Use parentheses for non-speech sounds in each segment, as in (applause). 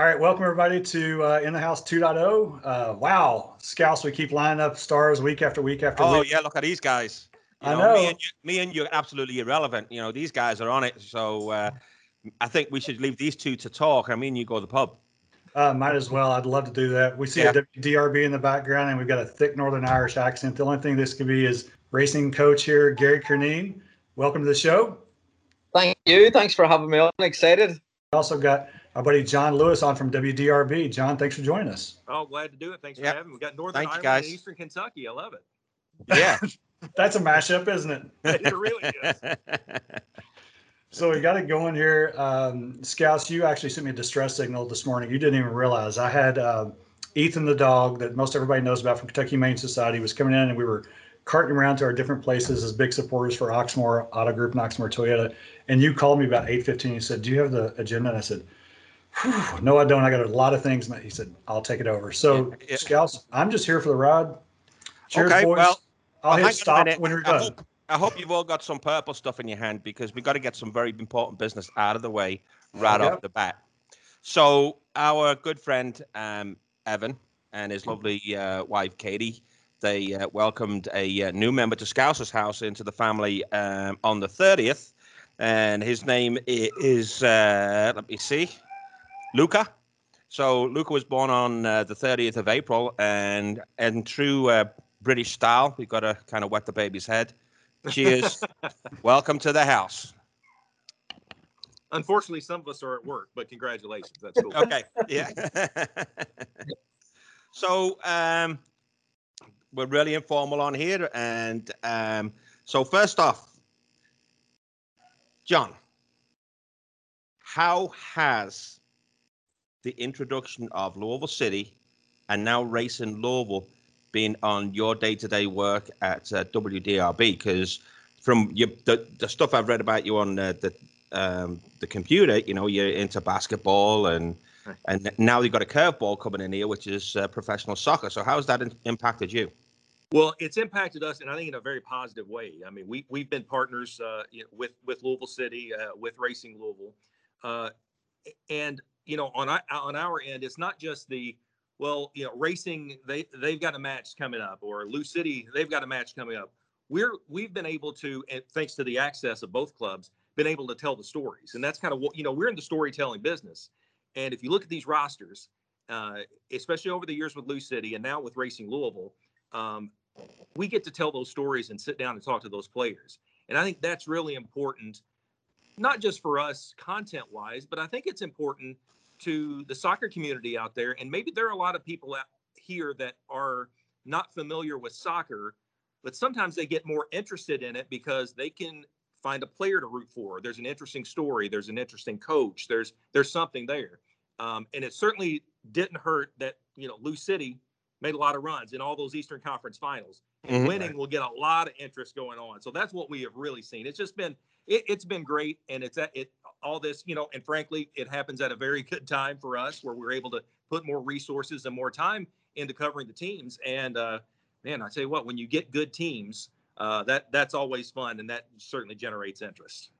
All right, welcome everybody to uh, In the House 2.0. Uh, wow, scouts, we keep lining up stars week after week after oh, week. Oh yeah, look at these guys. You I know, know. Me and, you, me and you are absolutely irrelevant. You know, these guys are on it. So uh, I think we should leave these two to talk. I mean, you go to the pub. Uh, might as well. I'd love to do that. We see Yeah. a DRB in the background, and we've got a thick Northern Irish accent. The only thing this could be is racing coach here, Gary Curneen. Welcome to the show. Thank you. Thanks for having me on. Excited. We also got our buddy John Lewis on from WDRB. John, thanks for joining us. Oh, glad to do it. Thanks for having me. We got Northern Thank Ireland and Eastern Kentucky. I love it. Yeah. (laughs) That's a mashup, isn't it? (laughs) It really is. (laughs) So we got it going here. Um, Scouts, you actually sent me a distress signal this morning. You didn't even realize I had uh, Ethan the dog that most everybody knows about from Kentucky Humane Society was coming in, and we were carting around to our different places as big supporters for Oxmoor Auto Group and Oxmoor Toyota. And you called me about 8:15. You said, "Do you have the agenda?" And I said, "Whew, "No, I don't. I got a lot of things." He said, "I'll take it over." So, Yeah, yeah. Scouts, I'm just here for the ride. Cheers, Okay, boys. well, I'll well, hit stop when you're I done. hope, I hope you've all got some purple stuff in your hand because we've got to get some very important business out of the way right Okay. off the bat. So our good friend um, Evan and his lovely uh, wife Katie, they uh, welcomed a uh, new member to Scouser's house into the family um, on the 30th, and his name is uh, let me see, Luca. So Luca was born on uh, the 30th of April, and and true uh, British style, we've got to kind of wet the baby's head. Cheers. (laughs) Welcome to the house. Unfortunately, some of us are at work, but congratulations. That's cool. Okay. Yeah. (laughs) so um, we're really informal on here, and um, so first off, John, how has the introduction of Louisville City and now racing Louisville being on your day-to-day work at uh, WDRB? Because from your, the, the stuff I've read about you on uh, the um, the computer, you know, you're into basketball and Right. and now you've got a curveball coming in here, which is uh, professional soccer. So how's that in- impacted you? Well, it's impacted us, and I think in a very positive way. I mean, we we've been partners uh, you know, with with Louisville City, uh, with Racing Louisville, uh, and you know, on our, on our end, it's not just the well, you know, racing they they've got a match coming up, or Lou City they've got a match coming up. We're we've been able to, thanks to the access of both clubs, been able to tell the stories, and that's kind of what you know. We're in the storytelling business, and if you look at these rosters, uh, especially over the years with Lou City, and now with Racing Louisville. Um, we get to tell those stories and sit down and talk to those players. And I think that's really important, not just for us content wise, but I think it's important to the soccer community out there. And maybe there are a lot of people out here that are not familiar with soccer, but sometimes they get more interested in it because they can find a player to root for. There's an interesting story. There's an interesting coach. There's there's something there. Um, and it certainly didn't hurt that you know Lou City made a lot of runs in all those Eastern Conference finals. And Mhm. winning will get a lot of interest going on. So that's what we have really seen. It's just been it, it's been great, and it's at it all this you know. And frankly, it happens at a very (laughs) good time for us where we're able to put more resources and more time into covering the teams. And uh, man, I tell you what, when you get good teams, uh, that that's always fun, and that certainly generates interest.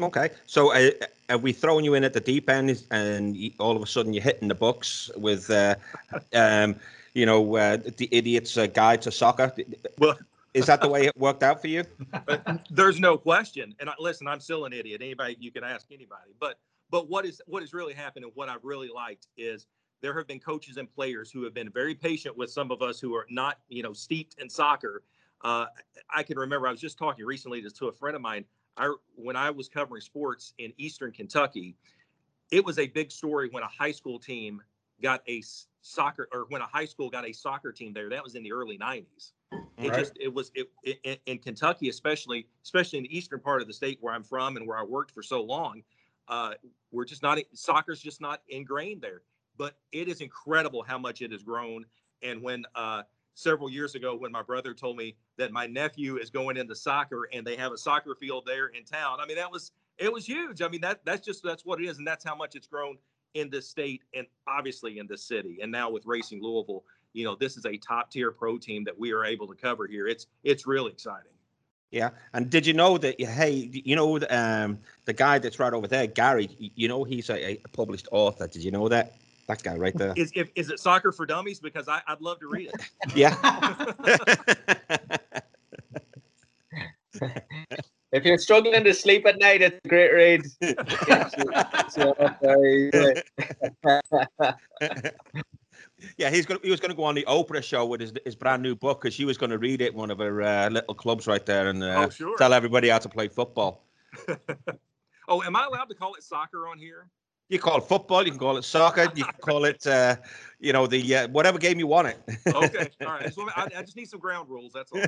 Okay. So uh, are we throwing you in at the deep end, and all of a sudden you're hitting the books with, uh, (laughs) um, you know, uh, the idiot's uh, guide to soccer? Well- is that the way it worked out for you? (laughs) But there's no question. And I, listen, I'm still an idiot. Anybody you can ask anybody. But but what is what has really happened and what I've really liked is there have been coaches and players who have been very patient with some of us who are not you know steeped in soccer. Uh, I can remember I was just talking recently to, to a friend of mine. I when I was covering sports in Eastern Kentucky, it was a big story when a high school team got a soccer or when a high school got a soccer team there. That was in the early 90s it Right. just it was it, it, in- in Kentucky, especially especially in the eastern part of the state where I'm from and where I worked for so long. Uh, we're just not soccer's just not ingrained there. But it is incredible how much it has grown. And when uh, several years ago, when my brother told me that my nephew is going into soccer and they have a soccer field there in town, I mean that was it was huge. I mean that that's just that's what it is, and that's how much it's grown in the state and obviously in the city. And now with Racing Louisville, you know, this is a top tier pro team that we are able to cover here. It's it's really exciting. Yeah. And did you know that? Hey, you know um, the guy that's right over there, Gary. You know he's a, a published author. Did you know that? that guy right there. Is if, is it soccer for dummies? Because I, I'd love to read it. (laughs) Yeah. (laughs) (laughs) If you're struggling to sleep at night, it's a great read. (laughs) yeah, he's going. He was going to go on the Oprah show with his his brand new book because she was going to read it in one of her uh, little clubs right there and uh, Oh, sure. tell everybody how to play football. (laughs) oh, am I allowed to call it soccer on here? You call it football, you can call it soccer, you can call it, uh, you know, the uh, whatever game you want it. Okay, (laughs) all right. Just, I, I just need some ground rules. That's all.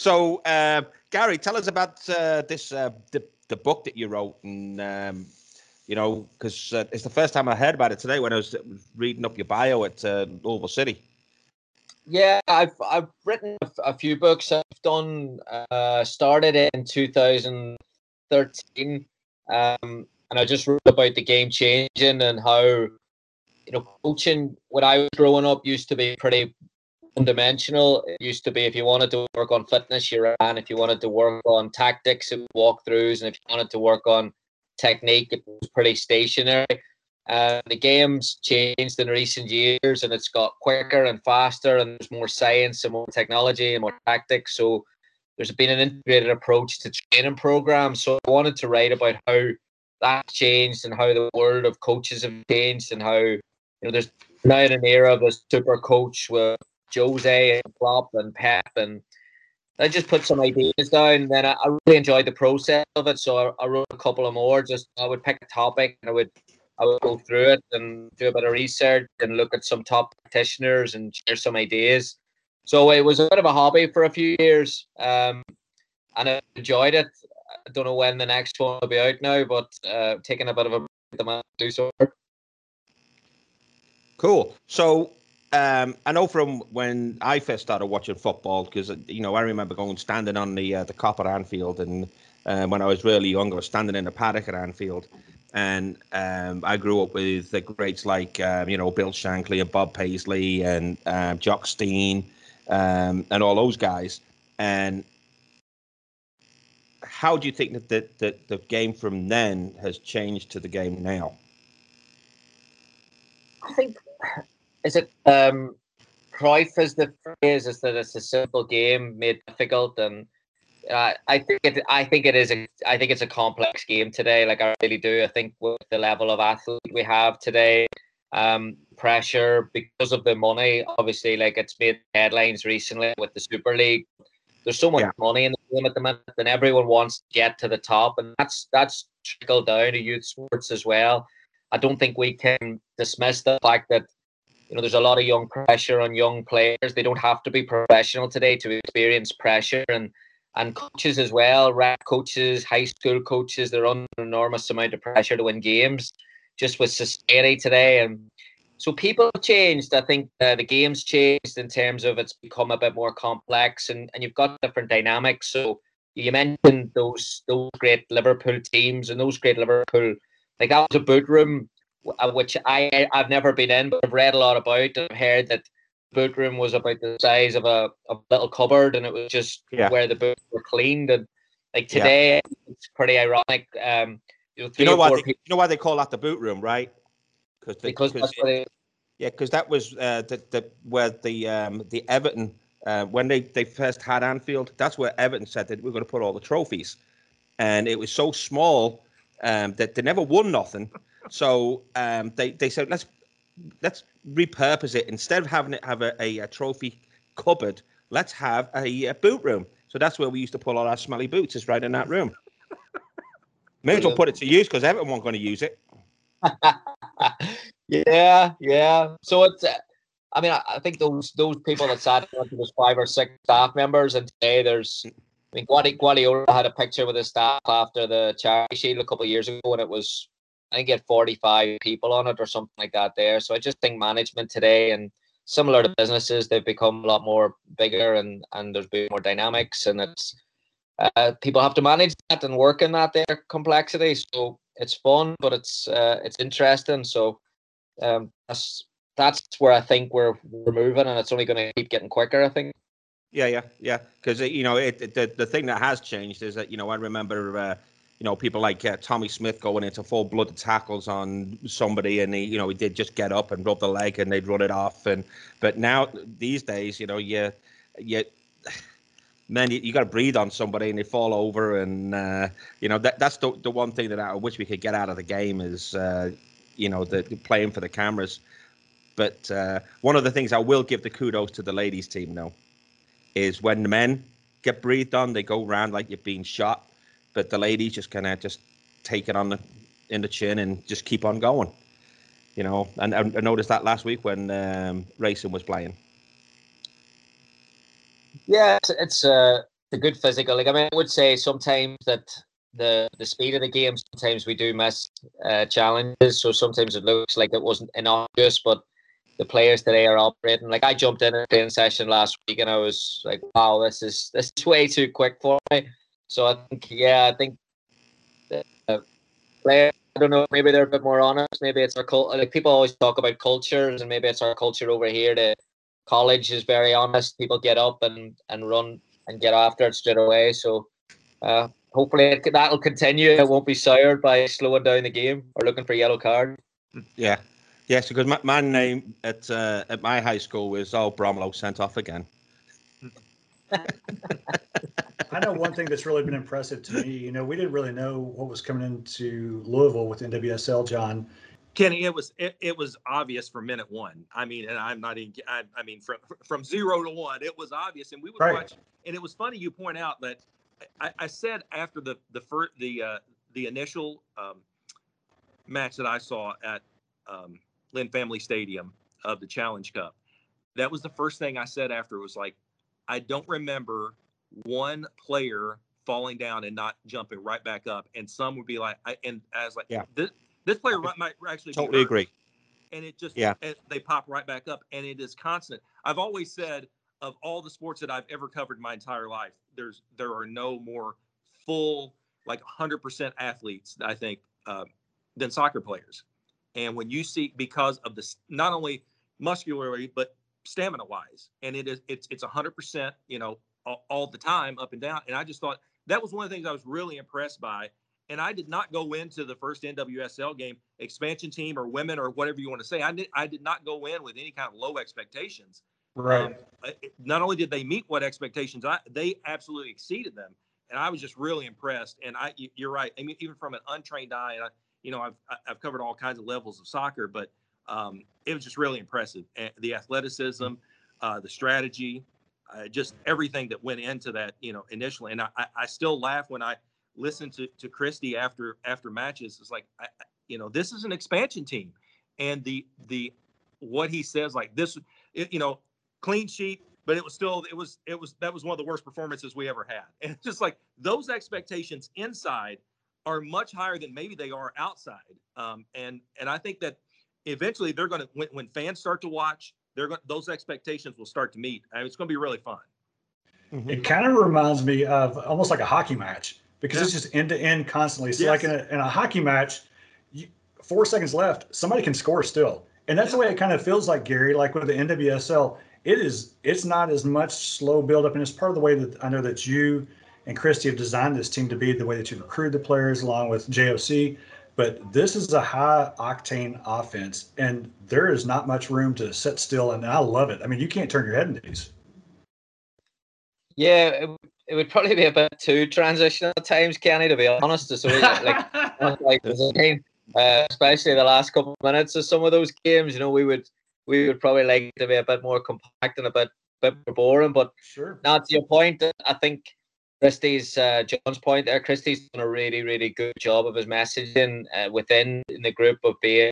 So, uh, Gary, tell us about uh, this uh, the the book that you wrote, and um, you know, because uh, it's the first time I heard about it today when I was reading up your bio at uh, Louisville City. Yeah, I've I've written a, few books. I've done uh, started in 2013, um, and I just wrote about the game changing and how you know coaching when I was growing up used to be pretty one dimensional. It used to be if you wanted to work on fitness, you ran. If you wanted to work on tactics, it walkthroughs, and if you wanted to work on technique, it was pretty stationary. Uh, the game's changed in recent years and it's got quicker and faster and there's more science and more technology and more tactics. So there's been an integrated approach to training programs. So I wanted to write about how that changed and how the world of coaches have changed and how you know there's now an era of a super coach with Jose and Klopp and Pep and I just put some ideas down. Then I, I really enjoyed the process of it, so I, I wrote a couple of more. Just I would pick a topic and I would I would go through it and do a bit of research and look at some top practitioners and share some ideas. So it was a bit of a hobby for a few years, um, and I enjoyed it. I don't know when the next one will be out now, but uh, taking a bit of a break to do so. Cool. So um, I know from when I first started watching football, because you know I remember going standing on the uh, the Kop at Anfield, and uh, when I was really young, I was standing in the paddock at Anfield, and um, I grew up with the greats like um, you know Bill Shankly and Bob Paisley and um, Jock Stein um, and all those guys. And how do you think that the, the, the game from then has changed to the game now? I think is it um Cruyff is the phrase is that it's a simple game made difficult and uh, I think it I think it is a I think it's a complex game today like I really do. I think with the level of athlete we have today um pressure because of the money obviously like it's made headlines recently with the Super League. There's so much Yeah. money in the game at the minute and everyone wants to get to the top and that's that's trickled down to youth sports as well. I don't think we can dismiss the fact that you know there's a lot of young pressure on young players. They don't have to be professional today to experience pressure and and coaches as well, rep coaches, high school coaches, they're under enormous amount of pressure to win games just with society today. And so people have changed. I think uh, the game's changed in terms of it's become a bit more complex and, and you've got different dynamics. So you mentioned those those great Liverpool teams and those great Liverpool like that was a boot room which I I've never been in, but I've read a lot about. I've heard that boot room was about the size of a, a little cupboard, and it was just Yeah. where the boots were cleaned. And like Yeah. today, it's pretty ironic. Um, you know, You know why? They, people you know why they call that the boot room, right? Cause they, because cause that's what it, Yeah, because that was uh, the, the where the um, the Everton uh, when they, they first had Anfield. That's where Everton said that we're going to put all the trophies, and it was so small um, that they never won nothing. So um, they they said let's let's repurpose it instead of having it have a, a, a trophy cupboard. Let's have a, a boot room. So that's where we used to pull all our smelly boots. Is right in that room. (laughs) May as well put it to use because everyone going to use it. (laughs) yeah, yeah. So it's. Uh, I mean, I, I think those those people that sat there, there's five or six staff members, and today there's. I mean, Guardi- Guardiola had a picture with his staff after the charity shield a couple of years ago, and it was, I think, he had 45 people on it or something like that there. So I just think management today, and similar to businesses, they've become a lot more bigger, and and there's been more dynamics, and it's uh, people have to manage that and work in that their complexity. So it's fun, but it's uh, it's interesting. So um, that's that's where I think we're we're moving, and it's only going to keep getting quicker. I think. Yeah, yeah, yeah. Because you know, it, it, the the thing that has changed is that you know I remember uh, you know, people like uh, Tommy Smith going into full blooded tackles on somebody, and he, you know, he did just get up and rub the leg, and they'd run it off. And but now these days, you know, you, you, (sighs) man, you, you got to breathe on somebody, and they fall over, and uh, you know that that's the the one thing that I wish we could get out of the game is, uh, you know, the, the playing for the cameras. But uh, one of the things I will give the kudos to the ladies team, though, is when the men get breathed on, they go around like you've been shot but the ladies just kind of just take it on the in the chin and just keep on going. You know, and, I noticed that last week when um, racing was playing. Yeah, it's, it's uh, a good physical. Like I mean, I would say sometimes that the the speed of the game sometimes we do miss uh, challenges. So sometimes it looks like it wasn't innocuous, but the players today are operating. Like I jumped in a training session last week and I was like, wow, this is this is way too quick for me. So I think, yeah, I think uh, I don't know, maybe they're a bit more honest. Maybe it's our culture. Like people always talk about cultures, and maybe it's our culture over here. The college is very honest. People get up and and run and get after it straight away. So uh, hopefully that'll continue. It won't be soured by slowing down the game or looking for yellow card. Yeah. Yes, because my, my name at uh, at my high school was oh Bromlow sent off again. (laughs) I know one thing that's really been impressive to me. You know, we didn't really know what was coming into Louisville with NWSL, John. Kenny, it was it, it was obvious from minute one. I mean, and I'm not even. I, I mean, from from zero to one, it was obvious, and we would right. watch. And it was funny you point out that I, I said after the the first the uh, the initial um, match that I saw at um, Lynn Family Stadium of the Challenge Cup, that was the first thing I said after. It was like, I don't remember one player falling down and not jumping right back up, and some would be like, I, and as like, yeah, this this player might actually totally agree. And it just yeah, they pop right back up, and it is constant. I've always said of all the sports that I've ever covered my entire life, there's there are no more full like 100% athletes I think uh, than soccer players. And when you see because of this, not only muscularly but stamina wise, and it is it's it's 100% you know all, all the time, up and down. And I just thought that was one of the things I was really impressed by. And I did not go into the first NWSL game, expansion team or women or whatever you want to say. I did, I did not go in with any kind of low expectations. Right. Um, not only did they meet what expectations, I, they absolutely exceeded them. And I was just really impressed. And I, you're right. I mean, even from an untrained eye, and I, you know, I've, I've covered all kinds of levels of soccer, but um, it was just really impressive. The athleticism, uh, the strategy, uh, just everything that went into that, you know, initially. And I, I still laugh when I listen to, to Christy after after matches. It's like, I, you know, this is an expansion team, and the the what he says like this, it, you know, clean sheet, but it was still it was it was that was one of the worst performances we ever had. (laughs) And it's just like those expectations inside are much higher than maybe they are outside. Um, and and I think that eventually they're going to when, when fans start to watch they're going those expectations will start to meet. I mean, it's going to be really fun. Mm-hmm. It kind of reminds me of almost like a hockey match because yeah. it's just end to end constantly. So, yes. like in a, in a, hockey match, you, four seconds left, somebody can score still, and that's yeah. the way it kind of feels like Gary. Like with the NWSL, it is it's not as much slow build up, and it's part of the way that I know that you and Christy have designed this team to be the way that you recruit the players along with JOC. But this is a high octane offense, and there is not much room to sit still. And I love it. I mean, you can't turn your head into these. Yeah, it, it would probably be a bit too transitional at times, Kenny, to be honest. So, like, like (laughs) uh, especially the last couple of minutes of some of those games, you know, we would we would probably like to be a bit more compact and a bit bit more boring. But sure, now to your point, I think Christy's uh, John's point there. Christy's done a really, really good job of his messaging uh, within the group of being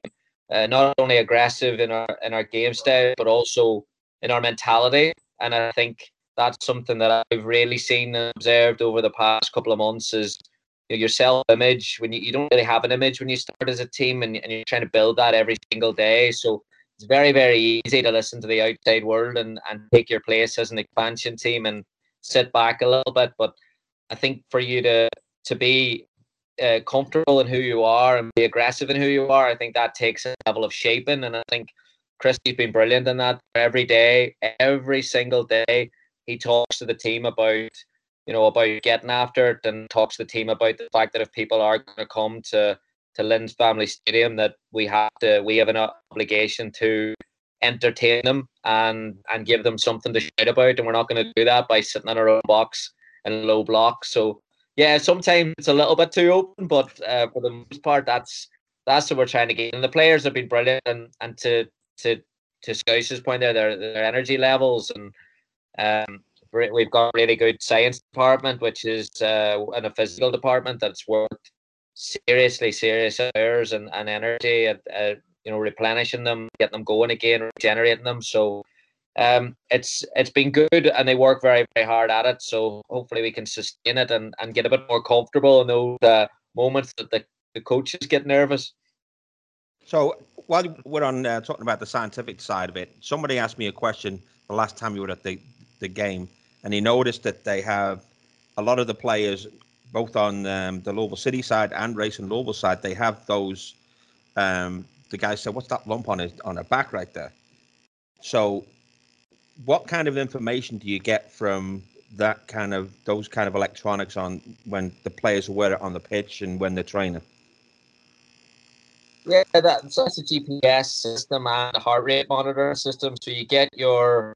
uh, not only aggressive in our in our game style, but also in our mentality. And I think that's something that I've really seen and observed over the past couple of months is you know, your self image when you, you don't really have an image when you start as a team and, and you're trying to build that every single day. So it's very, very easy to listen to the outside world and, and take your place as an expansion team and sit back a little bit. But I think for you to to be uh, comfortable in who you are and be aggressive in who you are, I think that takes a level of shaping. And I think Christy's been brilliant in that every day, every single day. He talks to the team about you know, about getting after it and talks to the team about the fact that if people are going to come to to Lynn's Family Stadium, that we have to we have an obligation to entertain them and and give them something to shout about, and we're not going to do that by sitting in our own box in low block. So yeah, sometimes it's a little bit too open, but uh, for the most part, that's that's what we're trying to get. And the players have been brilliant, and and to to to Scouse's point there, their their energy levels and um, we've got a really good science department, which is uh, and a physical department that's worked seriously, serious hours and, and energy at, uh, you know replenishing them, getting them going again, regenerating them. So um, it's it's been good, and they work very very hard at it. So hopefully we can sustain it and, and get a bit more comfortable in those uh, moments that the, the coaches get nervous. So while we're on uh, talking about the scientific side of it, somebody asked me a question the last time you were at the, the game and he noticed that they have a lot of the players, both on um, the Louisville City side and Racing Louisville side, they have those. Um, the guy said, "What's that lump on his on her back right there?" So, what kind of information do you get from that kind of those kind of electronics on when the players wear it on the pitch and when they're training? Yeah, that's, that's a GPS system and a heart rate monitor system. So you get your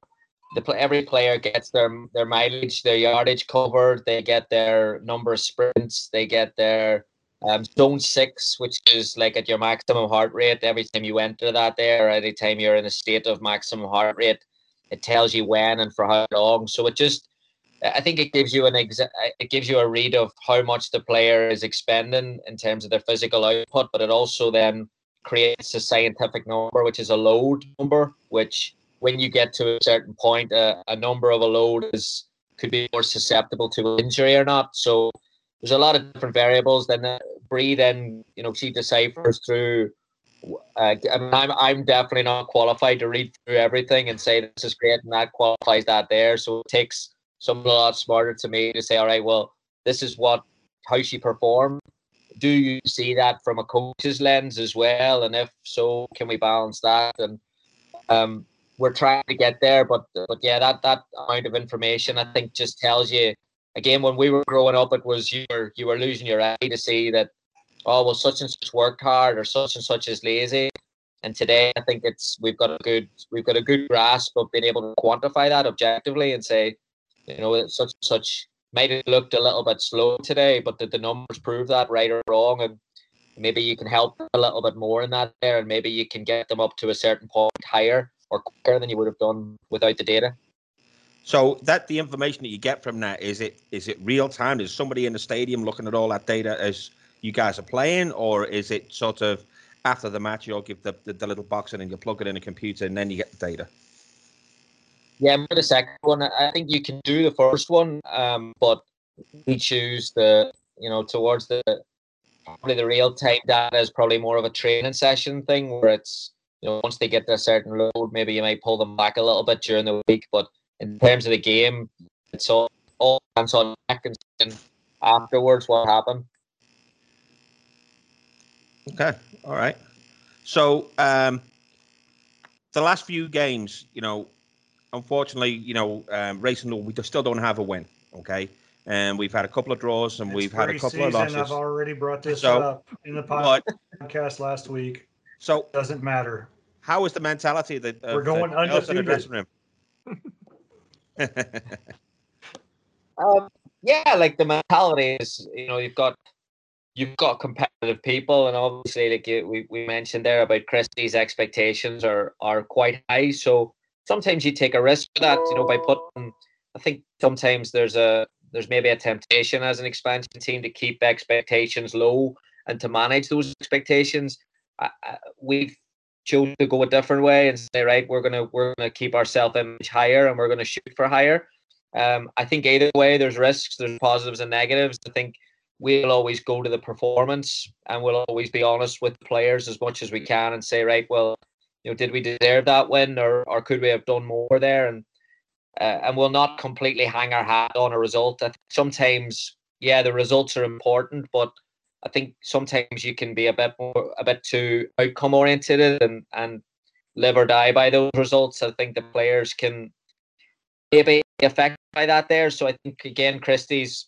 the every player gets their their mileage, their yardage covered. They get their number of sprints. They get their um, zone six, which is like at your maximum heart rate. Every time you enter that there, every time you're in a state of maximum heart rate, it tells you when and for how long. So it just, I think it gives you an exa- it gives you a read of how much the player is expending in terms of their physical output, but it also then creates a scientific number, which is a load number, which when you get to a certain point, uh, a number of a load is could be more susceptible to injury or not. So there's a lot of different variables. Then Bree, then you know, she deciphers through. Uh, I mean, I'm I'm definitely not qualified to read through everything and say this is great and that qualifies that there. So it takes someone a lot smarter to me to say, all right, well, this is what how she performed. Do you see that from a coach's lens as well? And if so, can we balance that? And um, we're trying to get there. But but yeah, that that amount of information I think just tells you again when we were growing up, it was you were you were losing your eye to see that oh well such and such worked hard or such and such is lazy. And today I think it's we've got a good we've got a good grasp of being able to quantify that objectively and say, you know, such and such might have looked a little bit slow today, but did the numbers prove that right or wrong? And maybe you can help a little bit more in that there, and maybe you can get them up to a certain point higher or quicker than you would have done without the data. So that the information that you get from that is it is it real time? Is somebody in the stadium looking at all that data as you guys are playing, or is it sort of after the match you'll give the, the, the little box and you plug it in a computer and then you get the data? Yeah, for the second one, I think you can do the first one, um, but we choose the you know towards the probably the real time data is probably more of a training session thing where it's you know, once they get to a certain load, maybe you might pull them back a little bit during the week. But in terms of the game, it's all all hands on deck and afterwards what happened. Okay, all right. So um, the last few games, you know, unfortunately, you know, um, Racing we still don't have a win. Okay, and we've had a couple of draws and it's we've had a couple season. of losses. I've already brought this so, up in the podcast last week. So it doesn't matter. How is the mentality that we're going the undefeated? dressing room? (laughs) um, yeah, like the mentality is, you know, you've got you've got competitive people, and obviously, like you, we we mentioned there about Christy's expectations are are quite high. So sometimes you take a risk for that, you know, by putting. I think sometimes there's a there's maybe a temptation as an expansion team to keep expectations low and to manage those expectations. I, I, we've chosen to go a different way and say, right, we're gonna we're gonna keep our self image higher and we're gonna shoot for higher. Um, I think either way, there's risks, there's positives and negatives. I think we'll always go to the performance and we'll always be honest with the players as much as we can and say, right, well, you know, did we deserve that win or or could we have done more there? And uh, and we'll not completely hang our hat on a result. I sometimes, yeah, the results are important, but I think sometimes you can be a bit more, a bit too outcome oriented and and live or die by those results. I think the players can maybe affected by that there. So I think again, Christy's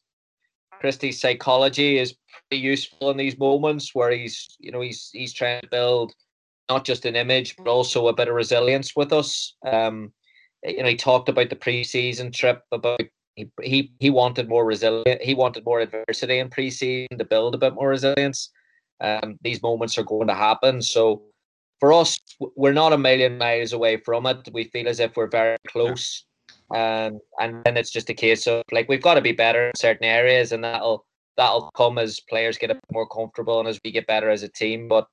Christy's psychology is pretty useful in these moments where he's you know he's he's trying to build not just an image but also a bit of resilience with us. Um, you know, he talked about the preseason trip about he he he wanted more resilient. He wanted more adversity in preseason to build a bit more resilience. Um, these moments are going to happen. So for us, we're not a million miles away from it. We feel as if we're very close. Um, and then it's just a case of like we've got to be better in certain areas, and that'll that'll come as players get more comfortable and as we get better as a team. But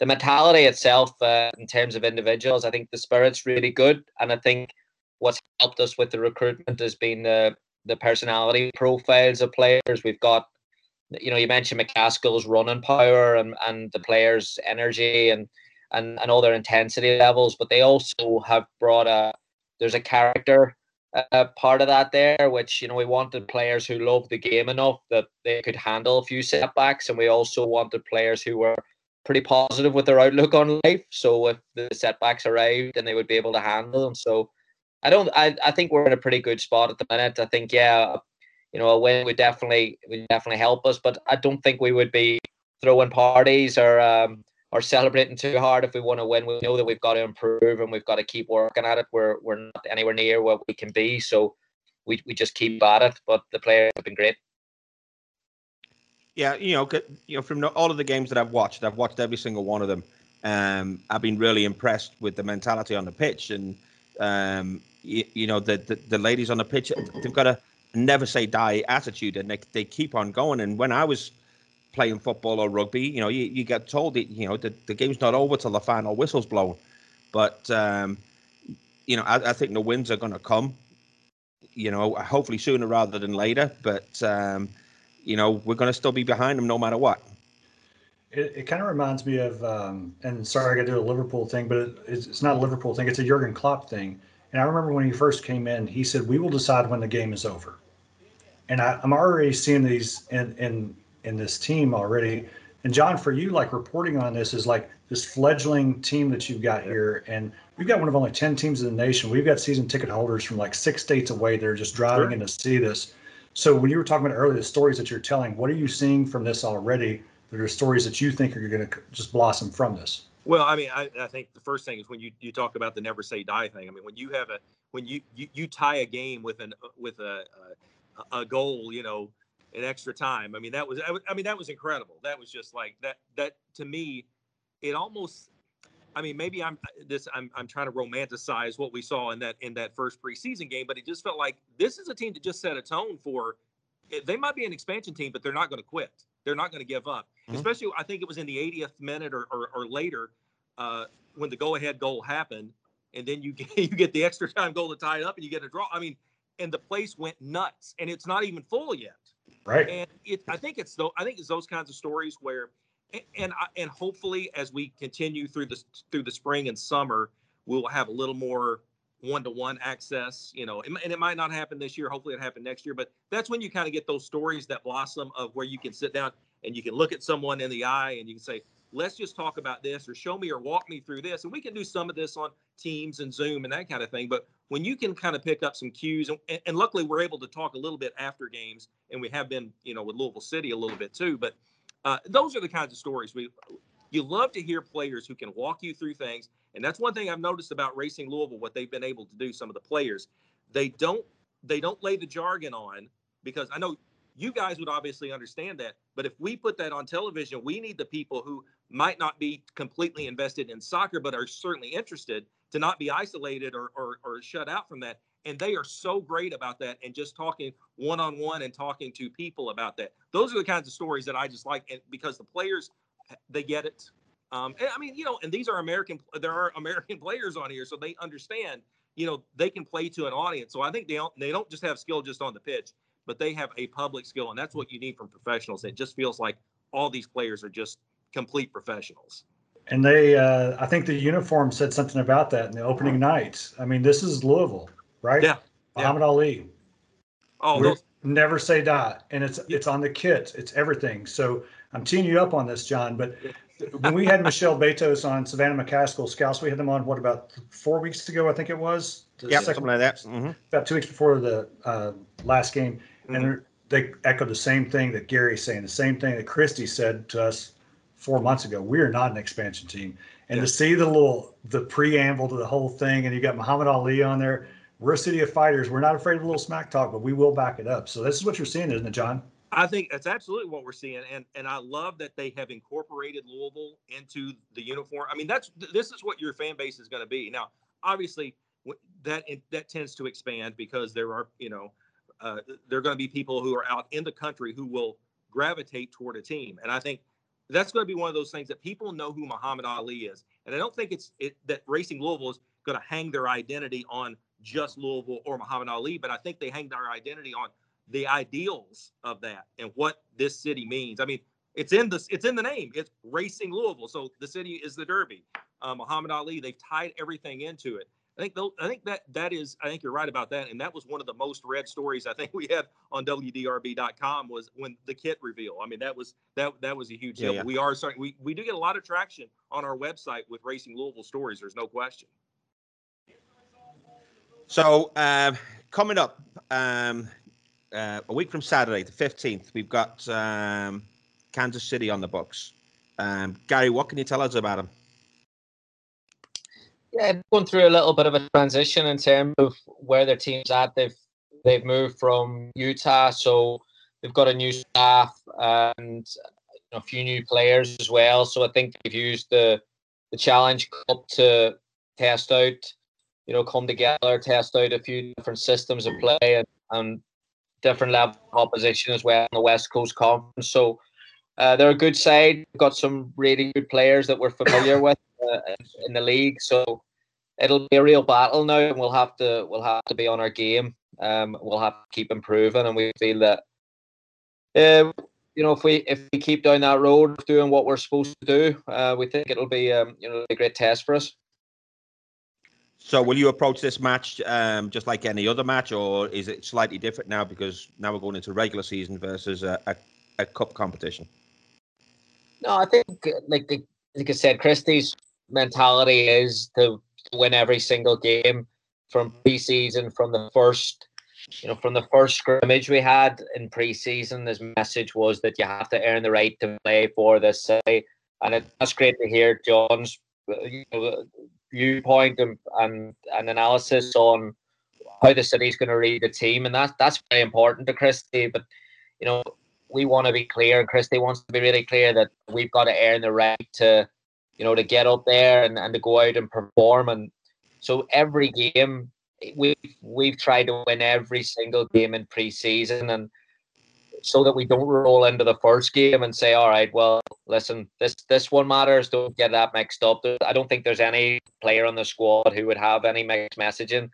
the mentality itself, uh, in terms of individuals, I think the spirit's really good, and I think what's helped us with the recruitment has been the the personality profiles of players. We've got, you know, you mentioned McCaskill's running power and and the players' energy and and and all their intensity levels, but they also have brought a there's a character uh, part of that there, which you know we wanted players who loved the game enough that they could handle a few setbacks, and we also wanted players who were pretty positive with their outlook on life. So if the setbacks arrived, then they would be able to handle them. So I don't. I, I think we're in a pretty good spot at the minute. I think yeah, you know, a win would definitely would definitely help us, but I don't think we would be throwing parties or um, or celebrating too hard if we want to win. We know that we've got to improve and we've got to keep working at it. We're we're not anywhere near where we can be, so we we just keep at it. But the players have been great. Yeah, you know, you know, from all of the games that I've watched, I've watched every single one of them. Um, I've been really impressed with the mentality on the pitch, and um, you, you know, the, the the ladies on the pitch, they've got a never say die attitude, and they they keep on going. And when I was playing football or rugby, you know, you, you get told that, you know, the, the game's not over till the final whistle's blown. But, um, you know, I, I think the wins are going to come, you know, hopefully sooner rather than later. But, um, you know, we're going to still be behind them no matter what. It, it kind of reminds me of, um, and sorry, I got to do a Liverpool thing, but it, it's, it's not a Liverpool thing. It's a Jurgen Klopp thing. And I remember when he first came in, he said, "We will decide when the game is over." And I, am already seeing these in, in in this team already. And John, for you, like reporting on this is like this fledgling team that you've got here, and we've got one of only ten teams in the nation. We've got season ticket holders from like six states away that are just driving sure. in to see this. So when you were talking about earlier the stories that you're telling, what are you seeing from this already? That are stories that you think are going to just blossom from this. Well, I mean, I, I, think the first thing is when you, you talk about the never say die thing. I mean, when you have a when you you, you tie a game with an with a, a a goal, you know, in extra time. I mean, that was I mean that was incredible. That was just like that that to me, it almost. I mean, maybe I'm this. I'm I'm trying to romanticize what we saw in that in that first preseason game, but it just felt like this is a team that just set a tone for. They might be an expansion team, but they're not going to quit. They're not going to give up. Mm-hmm. Especially, I think it was in the 80th minute or or, or later uh, when the go-ahead goal happened, and then you (laughs) get you get the extra time goal to tie it up, and you get a draw. I mean, and the place went nuts, and it's not even full yet. Right. And it, I think it's though. I think it's those kinds of stories where, and and hopefully as we continue through the through the spring and summer, we'll have a little more one-to-one access. You know, and it might not happen this year. Hopefully, it happen next year. But that's when you kind of get those stories that blossom of where you can sit down and you can look at someone in the eye and you can say, let's just talk about this or show me or walk me through this. And we can do some of this on teams and zoom and that kind of thing. But when you can kind of pick up some cues and, and luckily we're able to talk a little bit after games and we have been you know with louisville city a little bit too. But uh, those are the kinds of stories we you love to hear players who can walk you through things. And that's one thing i've noticed about racing louisville what they've been able to do some of the players. They don't they don't lay the jargon on because i know you guys would obviously understand that. But if we put that on television, we need the people who might not be completely invested in soccer, but are certainly interested to not be isolated or, or, or shut out from that. And they are so great about that and just talking one on one and talking to people about that. Those are the kinds of stories that I just like and because the players, they get it. Um, I mean, you know, and these are American, there are American (laughs) players on here, so they understand, you know, they can play to an audience. So I think they don't, they don't just have skill just on the pitch but they have a public skill, and that's what you need from professionals. It just feels like all these players are just complete professionals. And they, uh, I think the uniform said something about that in the opening night. I mean, this is Louisville, right? Yeah. Muhammad yeah. Ali. Oh, those- never say die, and it's it's on the kit. It's everything. So I'm teeing you up on this, John. But (laughs) when we had Michelle Betos on Savannah McCaskill Scouts, we had them on what about four weeks ago? I think it was. Yeah, something like that. Mm-hmm. About two weeks before the uh, last game, mm-hmm. and they echoed the same thing that Gary's saying, the same thing that Christy said to us four months ago. We are not an expansion team, and yeah. to see the little the preamble to the whole thing, and you got Muhammad Ali on there. We're a city of fighters. We're not afraid of a little smack talk, but we will back it up. So this is what you're seeing, isn't it, John? I think that's absolutely what we're seeing, and and I love that they have incorporated Louisville into the uniform. I mean, that's this is what your fan base is going to be. Now, obviously, that that tends to expand because there are you know uh, there are going to be people who are out in the country who will gravitate toward a team, and I think that's going to be one of those things that people know who Muhammad Ali is, and I don't think it's it, that Racing Louisville is going to hang their identity on just Louisville or Muhammad Ali, but I think they hang their identity on the ideals of that and what this city means. I mean, it's in the it's in the name. It's Racing Louisville, so the city is the Derby. Uh, Muhammad Ali, they've tied everything into it. I think I think that that is I think you're right about that, and that was one of the most read stories I think (laughs) we had on WDRB.com was when the kit reveal. I mean, that was that that was a huge deal. Yeah, yeah. We are starting. We we do get a lot of traction on our website with Racing Louisville stories. There's no question. So uh, coming up, um, uh, a week from Saturday, the 15th, we've got um, Kansas City on the books. Um, Gary, what can you tell us about them? Yeah, going through a little bit of a transition in terms of where their team's at. They've they've moved from Utah, so they've got a new staff and a few new players as well. So I think they've used the the Challenge Cup to test out, you know, come together, test out a few different systems of play and, and different level of opposition as well in the West Coast Conference. So uh, they're a good side. We've got some really good players that we're familiar with uh, in the league. So it'll be a real battle now, and we'll have to we'll have to be on our game. Um, we'll have to keep improving, and we feel that. Uh, you know, if we if we keep down that road of doing what we're supposed to do, uh, we think it'll be um, you know a great test for us. So will you approach this match um, just like any other match, or is it slightly different now because now we're going into regular season versus a, a, a cup competition? No, I think like like I said, Christy's mentality is to win every single game from mm-hmm. preseason, from the first, you know, from the first scrimmage we had in preseason. His message was that you have to earn the right to play for this city, and it, that's great to hear John's uh, you know, uh, viewpoint and, and, and analysis on how the city's going to read the team, and that that's very important to Christy. But you know, we want to be clear, and Christy wants to be really clear that we've got to earn the right to, you know, to get up there and, and to go out and perform. And so every game, we've we've tried to win every single game in preseason, and so that we don't roll into the first game and say, all right, well, listen, this this one matters. Don't get that mixed up. I don't think there's any player on the squad who would have any mixed messaging.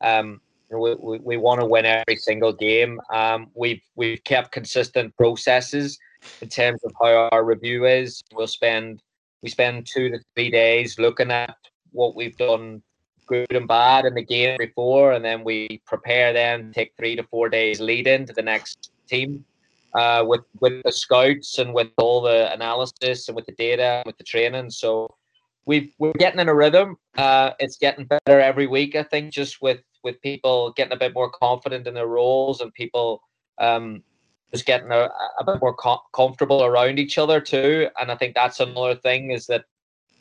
Um, we, we, we want to win every single game. Um, we've we've kept consistent processes in terms of how our review is. We'll spend we spend two to three days looking at what we've done good and bad in the game before, and then we prepare. Then take three to four days lead into the next team uh, with with the scouts and with all the analysis and with the data and with the training. So we we're getting in a rhythm. Uh, it's getting better every week. I think just with with people getting a bit more confident in their roles and people um, just getting a, a bit more com- comfortable around each other too. And I think that's another thing is that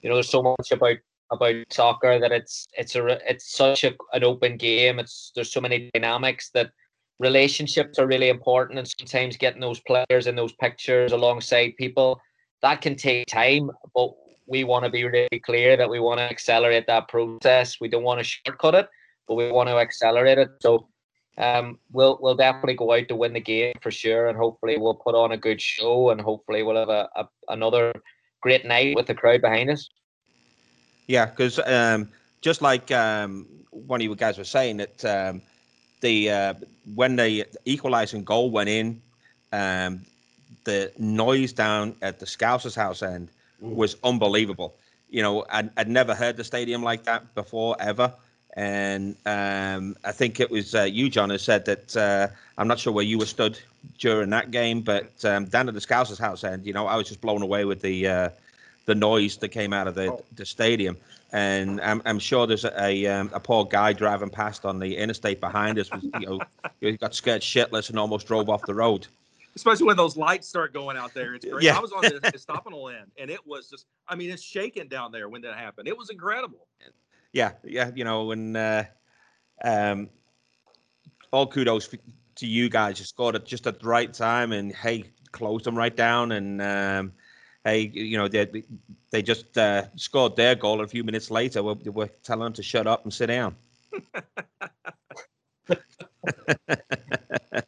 you know there's so much about about soccer that it's it's a it's such a, an open game. It's there's so many dynamics that relationships are really important and sometimes getting those players in those pictures alongside people that can take time but we want to be really clear that we want to accelerate that process we don't want to shortcut it but we want to accelerate it so um, we'll we'll definitely go out to win the game for sure and hopefully we'll put on a good show and hopefully we'll have a, a another great night with the crowd behind us yeah because um, just like um, one of you guys were saying that um, the uh, when the equalizing goal went in, um, the noise down at the Scousers house end was unbelievable. You know, I'd, I'd never heard the stadium like that before ever. And um, I think it was uh, you, John, who said that uh, I'm not sure where you were stood during that game, but um, down at the Scousers house end, you know, I was just blown away with the uh, the noise that came out of the, Oh. the stadium. And I'm, I'm sure there's a a, um, a poor guy driving past on the interstate behind us. Was, you know, (laughs) he got scared shitless and almost drove off the road. especially when those lights start going out there. It's great. Yeah. I was on the (laughs) Estopano end, and it was just, I mean, it's shaking down there when that happened. It was incredible. Yeah, yeah, you know, and uh, um, all kudos to you guys. You scored at just at the right time, and hey, closed them right down, and um, hey, you know, they they just uh, scored their goal. A few minutes later, we're, we're telling them to shut up and sit down. (laughs)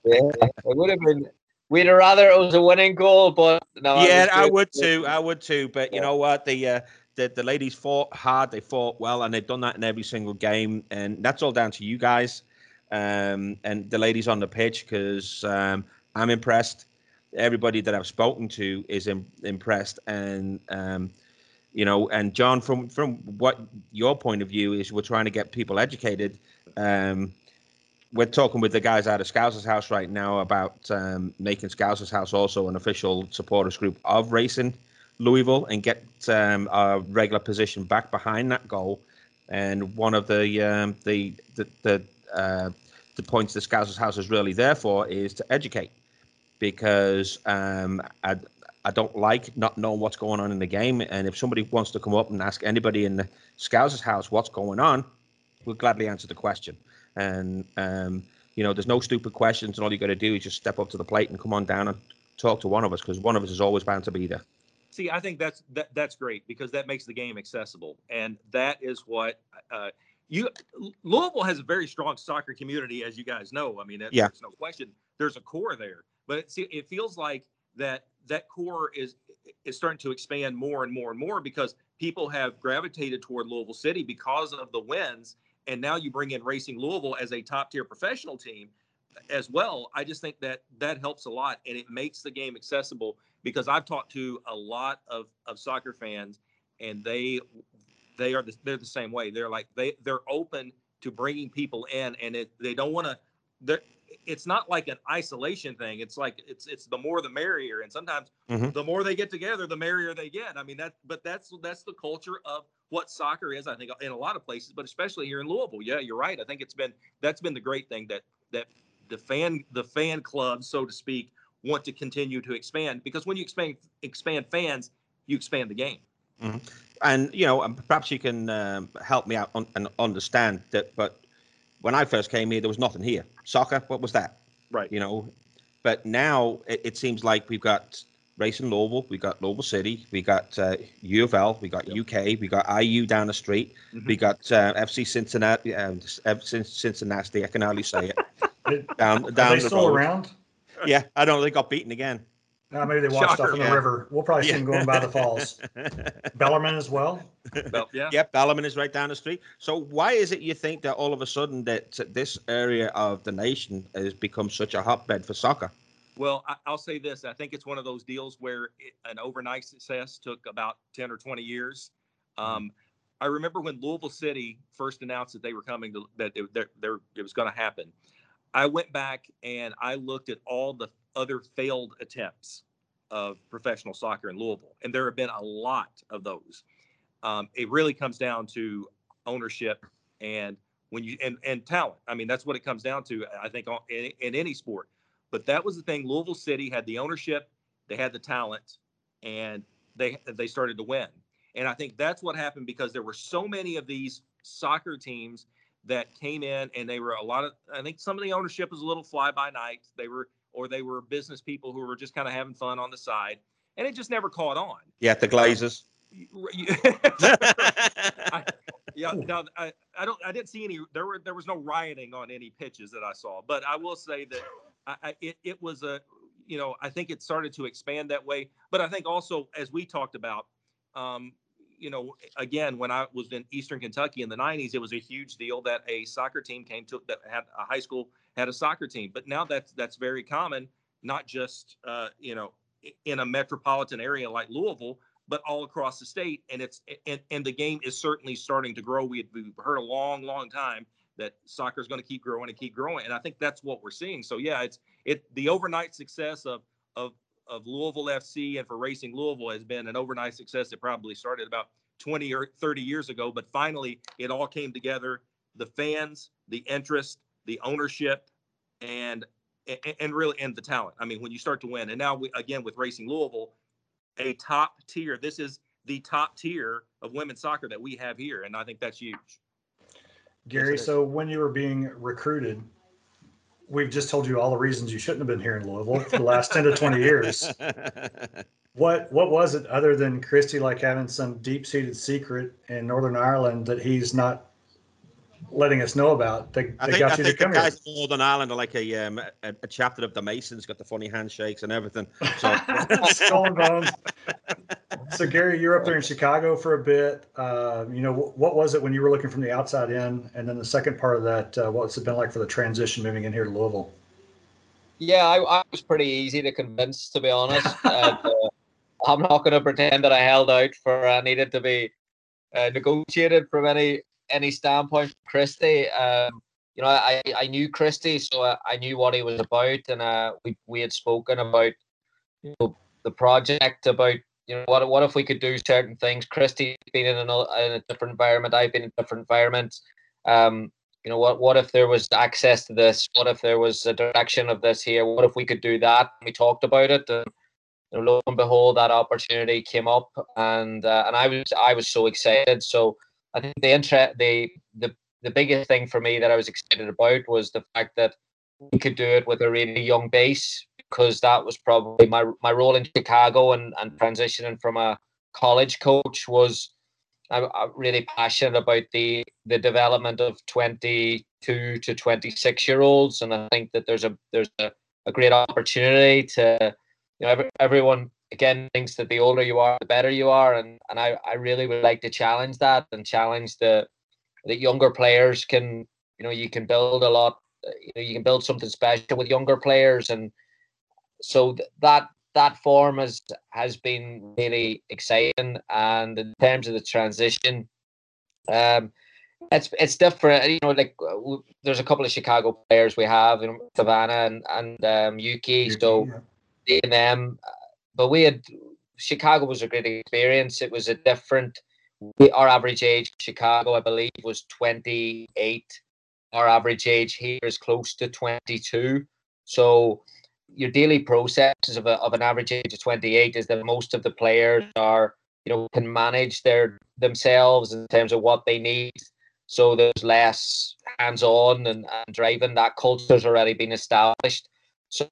Yeah, it would have been. We'd rather it was a winning goal, but no. yeah, was I would too. I would too. But you know what? The uh, the the ladies fought hard. They fought well, and they've done that in every single game. And that's all down to you guys, um, and the ladies on the pitch. Because um, I'm impressed. Everybody that I've spoken to is Im- impressed, and um, you know, and John, from from what your point of view is, we're trying to get people educated. Um, we're talking with the guys out of Scousers House right now about um, making Scousers House also an official supporters group of Racing Louisville and get um, our regular position back behind that goal. And one of the um, the the the, uh, the points the Scousers House is really there for is to educate, because um, I I don't like not knowing what's going on in the game. And if somebody wants to come up and ask anybody in the Scousers House what's going on, we'll gladly answer the question. And um, you know, there's no stupid questions, and all you got to do is just step up to the plate and come on down and talk to one of us, because one of us is always bound to be there. See, I think that's that, that's great because that makes the game accessible, and that is what uh, you. Louisville has a very strong soccer community, as you guys know. I mean, that, Yeah. there's no question. There's a core there, but it, see, it feels like that that core is is starting to expand more and more and more because people have gravitated toward Louisville City because of the wins, and now you bring in Racing Louisville as a top tier professional team as well. I just think that that helps a lot, and it makes the game accessible because I've talked to a lot of, of soccer fans, and they they are the, they're the same way. They're like they they're open to bringing people in, and it, they don't want to. They're it's not like an isolation thing. It's like it's it's the more the merrier, and sometimes Mhm. the more they get together, the merrier they get. I mean that, but that's that's the culture of what soccer is. I think in a lot of places, but especially here in Louisville. Yeah, you're right. I think it's been that's been the great thing that that the fan the fan clubs, so to speak, want to continue to expand because when you expand expand fans, you expand the game. and you know, and perhaps you can um, help me out on, and understand that. But when I first came here, there was nothing here. Soccer, what was that? Right. You know, but now it, it seems like we've got Racing Louisville, we got Louisville City, we got uh, U of L, we got UK, we got IU down the street, Mhm. we got uh, FC Cincinnati, um, Cincinnati. I can hardly say it. (laughs) Did- Down Are down they the still road. around? Yeah, I don't. They got beaten again. No, maybe they washed Shocker. up in the Yeah. river. We'll probably see them going by the (laughs) falls. Bellarmine as well. Well, yeah. Yep, Bellarmine is right down the street. So why is it you think that all of a sudden that this area of the nation has become such a hotbed for soccer? Well, I, I'll say this: I think it's one of those deals where it, an overnight success took about ten or twenty years. Um, I remember when Louisville City first announced that they were coming to that it, that there it was going to happen. I went back and I looked at all the other failed attempts of professional soccer in Louisville, and there have been a lot of those. Um, it really comes down to ownership and when you and, and talent. I mean, that's what it comes down to. I think in, in any sport. But that was the thing. Louisville City had the ownership, they had the talent, and they they started to win. And I think that's what happened because there were so many of these soccer teams that came in, and they were a lot of. I think some of the ownership was a little fly by night. They were or they were business people who were just kind of having fun on the side, and it just never caught on. (laughs) Yeah, the Glazers. yeah, now I, I don't I didn't see any there were there was no rioting on any pitches that I saw, but I will say that I, I it, it was a you know I think it started to expand that way, but I think also as we talked about, um, you know, again when I was in Eastern Kentucky in the '90s, it was a huge deal that a soccer team came to that had a high school had a soccer team, but now that's that's very common, not just uh, you know in a metropolitan area like Louisville, but all across the state. And it's and, and the game is certainly starting to grow. We, we've heard a long, long time that soccer is going to keep growing and keep growing. And I think that's what we're seeing. So yeah, it's it the overnight success of of of Louisville FC and for Racing Louisville has been an overnight success. It probably started about 20 or 30 years ago, but finally it all came together. The fans, the interest, the ownership, and and really and the talent. I mean, when you start to win, and now we, again with Racing Louisville, a top tier. This is the top tier of women's soccer that we have here, and I think that's huge. Gary, so when you were being recruited, we've just told you all the reasons you shouldn't have been here in Louisville for the last 10 to 20 years. (laughs) What what was it other than Christy like having some deep-seated secret in Northern Ireland that he's not letting us know about I that think, got I you think to the come guys here? in Northern Ireland are like a, um, a a chapter of the Masons, got the funny handshakes and everything. So (laughs) Skull and bones. (laughs) So Gary, you're up there in Chicago for a bit. Uh, you know, wh- what was it when you were looking from the outside in? And then the second part of that, uh, what's it been like for the transition moving in here to Louisville? Yeah, I, I was pretty easy to convince, to be honest. (laughs) and, uh, I'm not going to pretend that I held out for I needed to be uh, negotiated from any any standpoint. Christy, um, you know, I I knew Christy, so I, I knew what he was about, and uh, we we had spoken about you know the project about you know what what if we could do certain things. Christy's been in a in a different environment. I've been in different environments. Um, you know what what if there was access to this what if there was a direction of this here what if we could do that we talked about it and you know, lo and behold that opportunity came up and uh, and i was i was so excited so i think the interest the the the biggest thing for me that i was excited about was the fact that we could do it with a really young base because that was probably my my role in chicago and and transitioning from a college coach was I'm, really passionate about the the development of 22 to 26 year olds, and I think that there's a there's a, a great opportunity to you know every, everyone again thinks that the older you are, the better you are, and and I, I really would like to challenge that and challenge the the younger players can you know you can build a lot you know you can build something special with younger players and so th- that that form has has been really exciting. And in terms of the transition, um, it's it's different. You know, like uh, w- there's a couple of Chicago players we have, you know, Savannah and and um, Yuki. So Yeah. seeing them, uh, but we had Chicago was a great experience. It was a different. We, our average age, Chicago, I believe, was 28. Our average age here is close to 22. So your daily processes of, a, of an average age of 28 is that most of the players are you know can manage their themselves in terms of what they need. So there's less hands-on and, and driving. That culture's already been established. So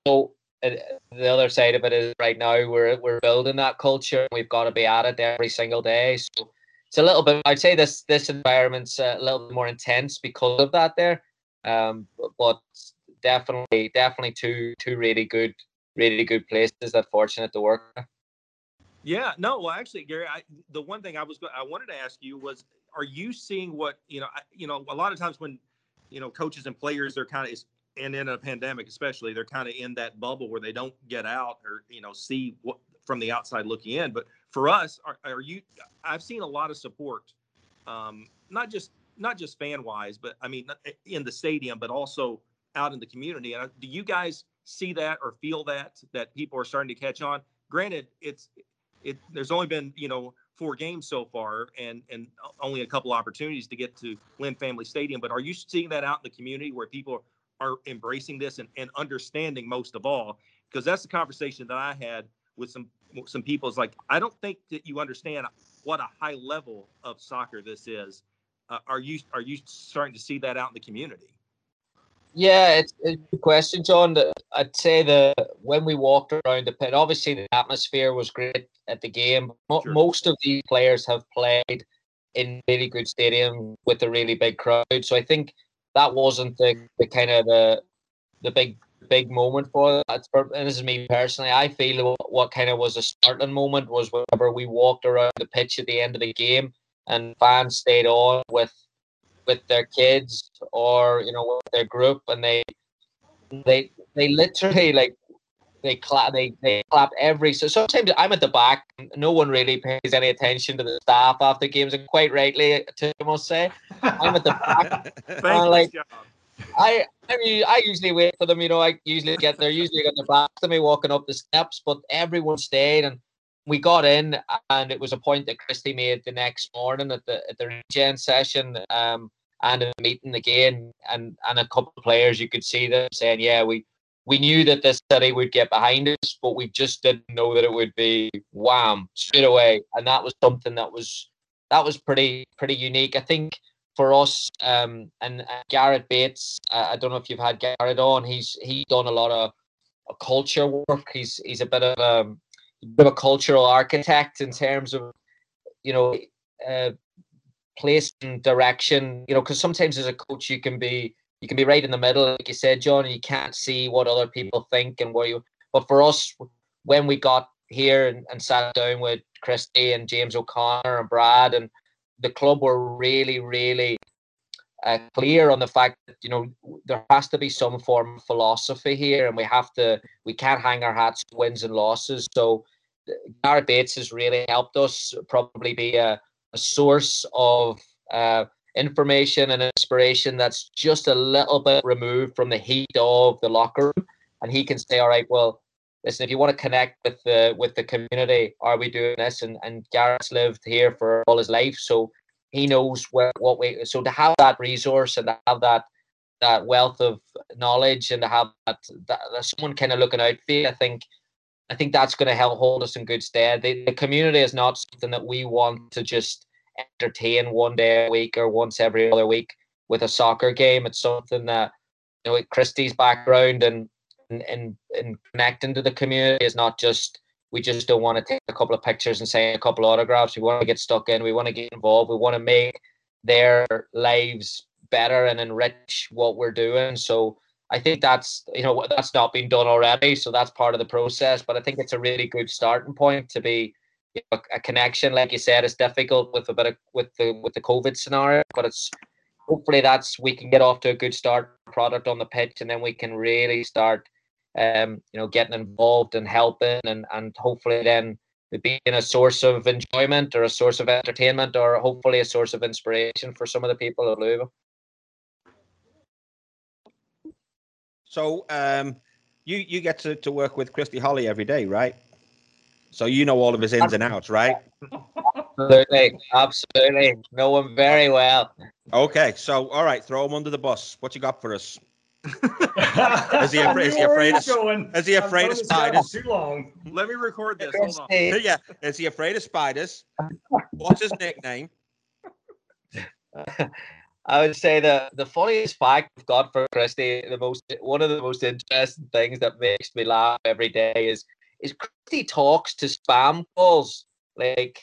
uh, the other side of it is right now we're we're building that culture. We've got to be at it every single day. So it's a little bit i'd say this this environment's a little bit more intense because of that there. Um but, but definitely definitely two two really good really good places that fortunate to work Yeah, no, well, actually, Gary, I, the one thing I was I wanted to ask you was, are you seeing what you know? I, you know, a lot of times when you know coaches and players, they're kind of, and in a pandemic especially, they're kind of in that bubble where they don't get out or you know see what from the outside looking in. But for us, are, are you? I've seen a lot of support, um, not just not just fan wise, but I mean in the stadium, but also out in the community. And do you guys see that or feel that that people are starting to catch on? Granted, it's it there's only been you know four games so far and and only a couple opportunities to get to Lynn Family Stadium. But are you seeing that out in the community where people are embracing this and, and understanding most of all? Because that's the conversation that I had with some some people. Is like I don't think that you understand what a high level of soccer this is. Uh, are you are you starting to see that out in the community? Yeah, it's, it's a good question, John. I'd say the when we walked around the pit, obviously the atmosphere was great at the game. Sure. Most of these players have played in really good stadium with a really big crowd, so I think that wasn't the, the kind of the the big big moment for for, and this is me personally. I feel what, what kind of was a starting moment was whenever we walked around the pitch at the end of the game and fans stayed on with with their kids or you know with their group and they they they literally like they clap they, they clap every so sometimes I'm at the back no one really pays any attention to the staff after games and quite rightly to I must say I'm at the back (laughs) Thank like- I I mean, I usually wait for them. You know, I usually get there. Usually got the back to me walking up the steps, but everyone stayed and we got in. And it was a point that Christy made the next morning at the at the regen session, um, and the meeting again. And and a couple of players, you could see them saying, "Yeah, we we knew that this city would get behind us, but we just didn't know that it would be wham straight away." And that was something that was that was pretty pretty unique. I think for us um, and, and Garrett Bates. Uh, I don't know if you've had Garrett on. He's he's done a lot of, of culture work. He's he's a bit of um, a bit of a cultural architect in terms of you know uh, place and direction. You know, because sometimes as a coach you can be you can be right in the middle, like you said, John. And you can't see what other people think and where you. But for us, when we got here and, and sat down with Christy and James O'Connor and Brad and the club were really, really uh, clear on the fact that you know there has to be some form of philosophy here, and we have to we can't hang our hats wins and losses. So Gareth Bates has really helped us probably be a, a source of uh, information and inspiration that's just a little bit removed from the heat of the locker room, and he can say, "All right, well." listen, if you want to connect with the with the community, are we doing this? And and Garrett's lived here for all his life, so he knows where what we. So to have that resource and to have that that wealth of knowledge and to have that, that, that someone kind of looking out for you, I think. I think that's going to help hold us in good stead. The, the community is not something that we want to just entertain one day a week or once every other week with a soccer game. It's something that you know, Christy's background and and, and, connecting to the community is not just we just don't want to take a couple of pictures and say a couple of autographs. We want to get stuck in. We want to get involved. We want to make their lives better and enrich what we're doing. So I think that's you know that's not been done already. So that's part of the process. But I think it's a really good starting point to be you know, a connection. Like you said, it's difficult with a bit of with the with the COVID scenario, but it's hopefully that's we can get off to a good start product on the pitch, and then we can really start um, you know, getting involved and helping, and and hopefully then being a source of enjoyment or a source of entertainment or hopefully a source of inspiration for some of the people of Louisville. So um, you you get to, to work with Christy Holly every day, right? So you know all of his ins and outs, right? Absolutely, absolutely. Know him very well. Okay, so all right, throw him under the bus. What you got for us? (laughs) is he afraid? Is he afraid of? Going. Is he afraid of spiders? Too long. Let me record this. Hold on. Yeah. Is he afraid of spiders? What's his nickname? (laughs) I would say the the funniest fact I've got for Christy, the most one of the most interesting things that makes me laugh every day is is Christy talks to spam calls like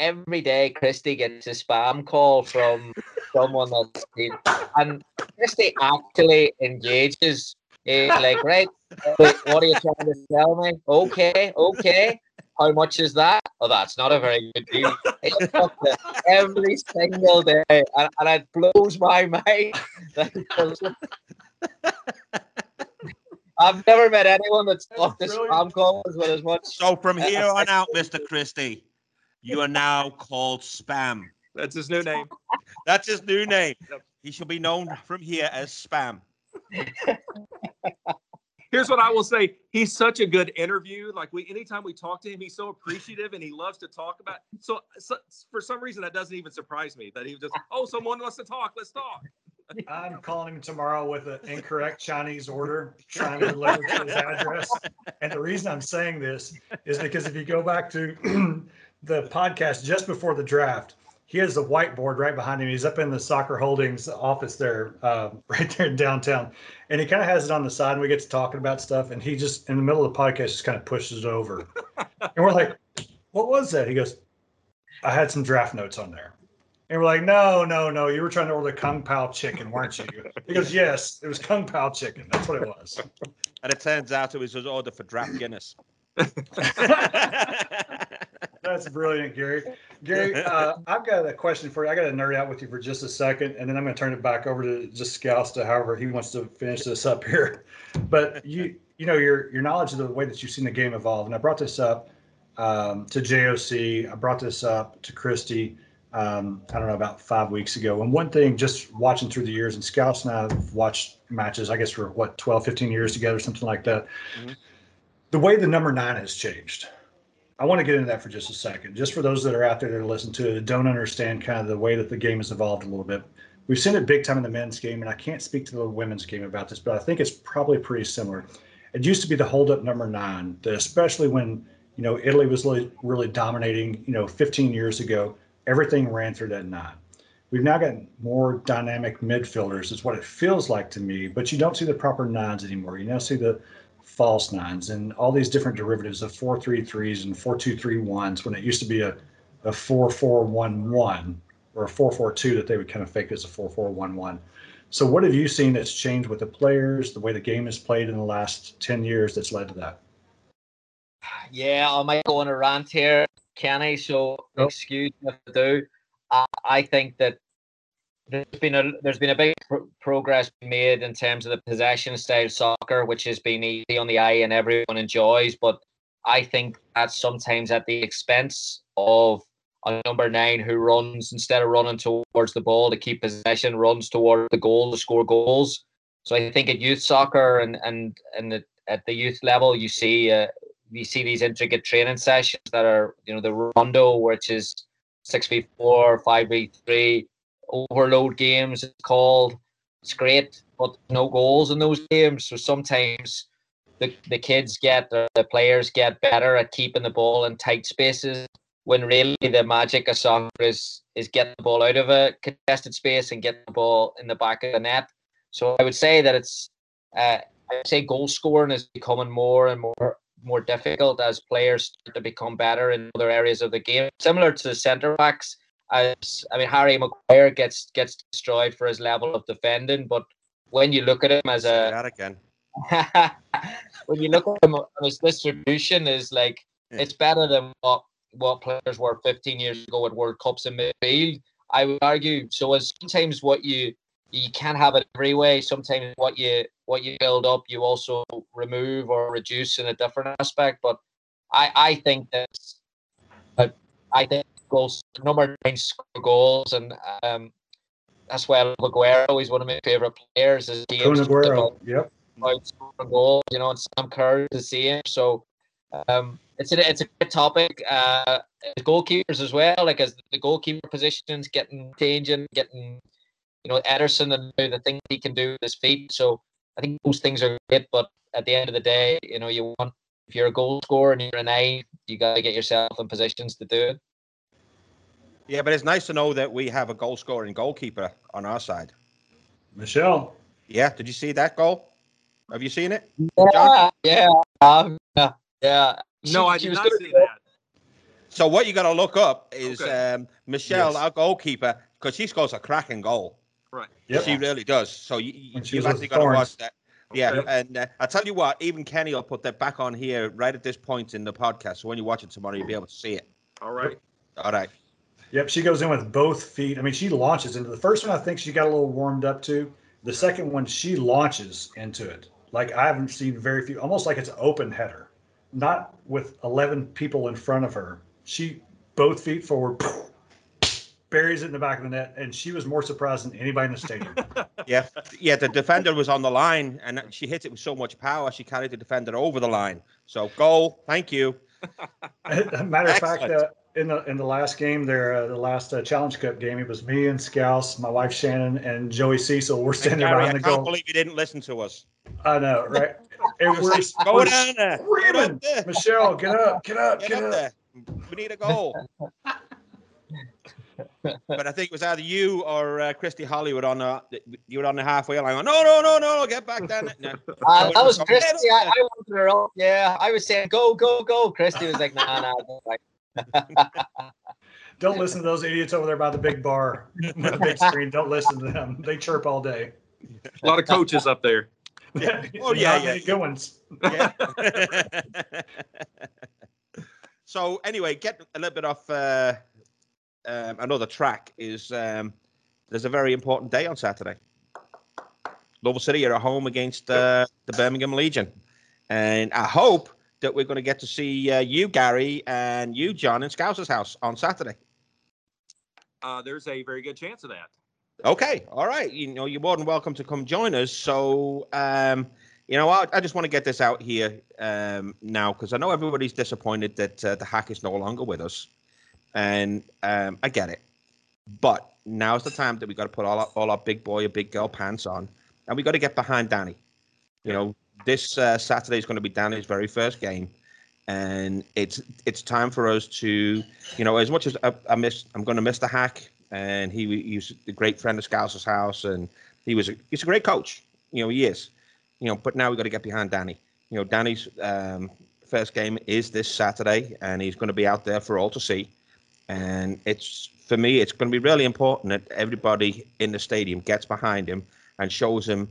every day Christy gets a spam call from (laughs) someone that's and Christy actually engages eh, like right (laughs) what are you trying to tell me? Okay okay how much is that? Oh that's not a very good deal. Every single day and, and it blows my (laughs) mind I've never met anyone that's talked to spam calls with as much so from here on out (laughs) Mr. Christy you are now called Spam. That's his new name. That's his new name. He shall be known from here as Spam. Here's what I will say. He's such a good interview. Like we, anytime we talk to him, he's so appreciative and he loves to talk about. So, so for some reason, that doesn't even surprise me that he was just, oh, someone wants to talk. Let's talk. I'm calling him tomorrow with an incorrect Chinese order trying to deliver to his address. And the reason I'm saying this is because if you go back to (clears throat) the podcast just before the draft. He has a whiteboard right behind him. He's up in the Soccer Holdings office there, uh, (laughs) right there in downtown, and he kind of has it on the side. And we get to talking about stuff, and he just in the middle of the podcast just kind of pushes it over, and we're like, "What was that?" He goes, "I had some draft notes on there." And we're like, no, no, no. You were trying to order Kung Pao chicken, weren't you? He goes, yes, it was Kung Pao chicken. That's what it was. And it turns out it was his order for draft Guinness. (laughs) That's brilliant, Gary. Gary, uh, I've got a question for you. I got to nerd out with you for just a second, and then I'm going to turn it back over to just Scouse to however he wants to finish this up here. But you, you know, your your knowledge of the way that you've seen the game evolve, and I brought this up um, to JOC. I brought this up to Christy. Um, I don't know about five weeks ago. And one thing, just watching through the years, and Scouse and I have watched matches, I guess for what 12, 15 years together, something like that. Mhm. The way the number nine has changed. I want to get into that for just a second, just for those that are out there that listen to it don't understand kind of the way that the game has evolved a little bit. We've seen it big time in the men's game, and I can't speak to the women's game about this, but I think it's probably pretty similar. It used to be the hold up number nine, especially when you know Italy was really, really dominating, you know, 15 years ago, everything ran through that nine. We've now got more dynamic midfielders, is what it feels like to me, but you don't see the proper nines anymore. You now see the false nines and all these different derivatives of four three threes and four two three ones when it used to be a, a four four one one or a four four two that they would kind of fake as a four four one one. So what have you seen that's changed with the players, the way the game is played in the last ten years that's led to that? Yeah, I might go on a rant here, Kenny. So excuse me if I do. I, I think that there's been a there's been a big pro- progress made in terms of the possession style soccer, which has been easy on the eye and everyone enjoys. But I think that's sometimes at the expense of a number nine who runs instead of running towards the ball to keep possession, runs towards the goal to score goals. So I think at youth soccer and and and at, at the youth level, you see uh, you see these intricate training sessions that are you know the rondo, which is six v four, five v three, overload games. It's called. It's great, but no goals in those games. So sometimes the the kids get the, the players get better at keeping the ball in tight spaces when really the magic of soccer is is getting the ball out of a contested space and getting the ball in the back of the net. So I would say that it's uh, I'd say goal scoring is becoming more and more more difficult as players start to become better in other areas of the game. Similar to centre backs, as I mean Harry Maguire gets gets destroyed for his level of defending, but when you look at him as a that again. (laughs) when you look at him his distribution is like Yeah. it's better than what what players were 15 years ago at World Cups in midfield. I would argue. So as sometimes what you you can't have it every way. Sometimes what you what you build up, you also remove or reduce in a different aspect. But I I think that I, I think goals number nine score goals and um that's why Aguero. He's one of my favorite players. His game's Kun Aguero. Yep. goals, you know, and Sam Kerr to see him. So um, it's a it's a good topic. Uh, goalkeepers as well, like as the goalkeeper positions getting changing, getting you know Ederson and the things he can do with his feet. So I think those things are great. But at the end of the day, you know, you want if you're a goal scorer and you're an eye, you got to get yourself in positions to do it. Yeah, but it's nice to know that we have a goal scoring goalkeeper on our side. Michelle. Yeah, did you see that goal? Have you seen it? Yeah, yeah, um, yeah, yeah. No, She- I did not see that. So what you got to look up is Okay. um, Michelle, Yes. our goalkeeper, because she scores a cracking goal. Right. Yep. She really does. So you, you, When she you've was with actually got to watch that. Yeah, Okay. and uh, I tell you what, even Kenny will put that back on here right at this point in the podcast. So when you watch it tomorrow, you'll be able to see it. All right. All right. Yep, she goes in with both feet. I mean, she launches into the first one. I think she got a little warmed up to. The second one, she launches into it. Like I haven't seen very few, almost like it's an open header, not with eleven people in front of her. She both feet forward, (laughs) buries it in the back of the net, and she was more surprised than anybody in the stadium. (laughs) Yeah, yeah. The defender was on the line, and she hit it with so much power, she carried the defender over the line. So goal. Thank you. (laughs) Matter of fact, Excellent. uh, in the in the last game, there, uh, the last uh, Challenge Cup game, it was me and Scouse, my wife Shannon, and Joey Cecil. We're And standing there Gary, I behind can't the goal. believe you didn't listen to us. I know, right? And It we're, was like, (laughs) go we're down there. Get screaming, up there. Michelle, get up, get up, Get get up up. there. We need a goal. But I think it was either you or uh, Christy Hollywood on the you were on the halfway line. Going, no, no, no, no, get back down. No. (laughs) Uh, that was (laughs) Get up Christy. I. I wanted her up. Yeah, I was saying go, go, go. Christy was like, nah, nah. nah. Like, Don't listen to those idiots over there by the big bar with (laughs) the big screen. Don't listen to them. They chirp all day. A lot of coaches up there. Yeah. Oh, yeah, Not yeah, yeah. Good ones. Yeah. so anyway, get a little bit off uh, um, another track. Is um, there's a very important day on Saturday. Louisville City are at home against uh, the Birmingham Legion, and I hope that we're going to get to see uh, you, Gary, and you, John, in Scouser's house on Saturday. uh, there's a very good chance of that. Okay, all right. You know, you're more than welcome to come join us. So, um, you know, I, I just want to get this out here um, now because I know everybody's disappointed that uh, the hack is no longer with us, and um, I get it. But now's the time that we got to put all our, all our big boy or big girl pants on, and we got to get behind Danny. You know, this uh, Saturday is going to be Danny's very first game, and it's it's time for us to, you know, as much as I, I miss, I'm going to miss the hack and he, he was a great friend of Scouse's house, and he was a, he's a great coach. You know, he is. You know, but now we got to get behind Danny. You know, Danny's um, first game is this Saturday, and he's going to be out there for all to see. And it's for me, it's going to be really important that everybody in the stadium gets behind him and shows him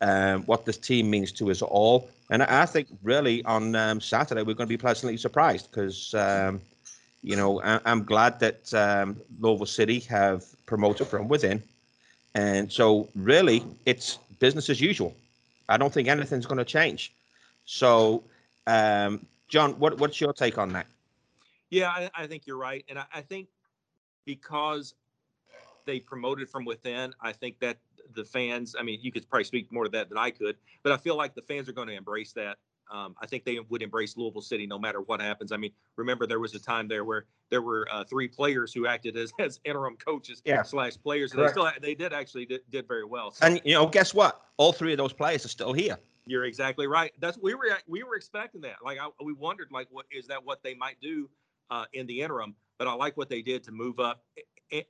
um, what this team means to us all. And I think really on um, Saturday we're going to be pleasantly surprised because um, you know, I, am glad that um, Louisville City have promoted from within. And so, really, it's business as usual. I don't think anything's going to change. So, um, John, what, what's your take on that? Yeah, I, I think you're right. And I, I think because they promoted from within, I think that the fans, I mean, you could probably speak more to that than I could, but I feel like the fans are going to embrace that. Um, I think they would embrace Louisville City no matter what happens. I mean, remember there was a time there where there were uh, three players who acted as, (laughs) as interim coaches yeah. slash players, and Correct. they still they did actually did, did very well. So, and you know, guess what? All three of those players are still here. You're exactly right. That's we were we were expecting that. Like I, we wondered, like, what is that? What they might do uh, in the interim? But I like what they did to move up.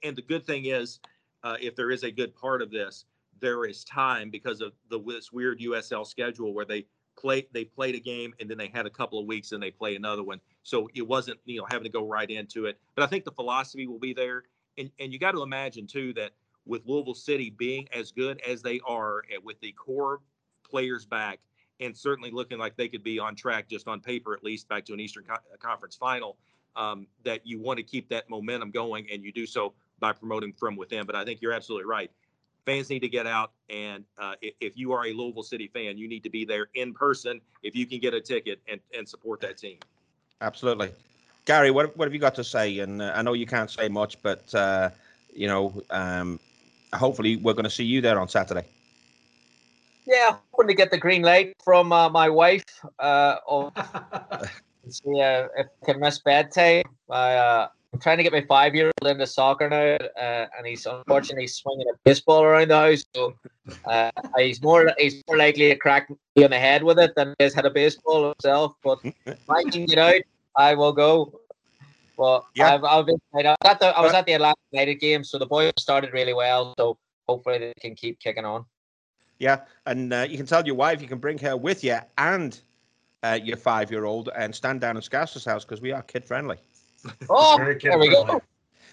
And, the good thing is, uh, if there is a good part of this, there is time because of the this weird USL schedule where they play they played a game and then they had a couple of weeks and they play another one. So it wasn't you know having to go right into it. But I think the philosophy will be there, and and you got to imagine too that with Louisville City being as good as they are with the core players back and certainly looking like they could be on track just on paper at least back to an Eastern Co- Conference final. Um, that you want to keep that momentum going, and you do so by promoting from within. But I think you're absolutely right fans need to get out. And uh, if you are a Louisville City fan, you need to be there in person if you can get a ticket and, and support that team. Absolutely. Gary, what, what have you got to say? And uh, I know you can't say much, but, uh, you know, um, hopefully we're going to see you there on Saturday. Yeah, hoping to get the green light from uh, my wife. Uh, (laughs) or see uh, if I can miss bedtime. I, uh, I'm trying to get my five year old into soccer now, uh, and he's unfortunately swinging a baseball around the house. So uh, he's more he's more likely to crack me on the head with it than he has had a baseball himself. But if I can get out, I will go. But yeah. I've, I've been, I, at the, I was at the Atlanta United game, so the boys started really well. So hopefully they can keep kicking on. Yeah, and uh, you can tell your wife you can bring her with you and uh, your five year old and stand down in Scouser's house because we are kid friendly. (laughs) Oh, Very there we go.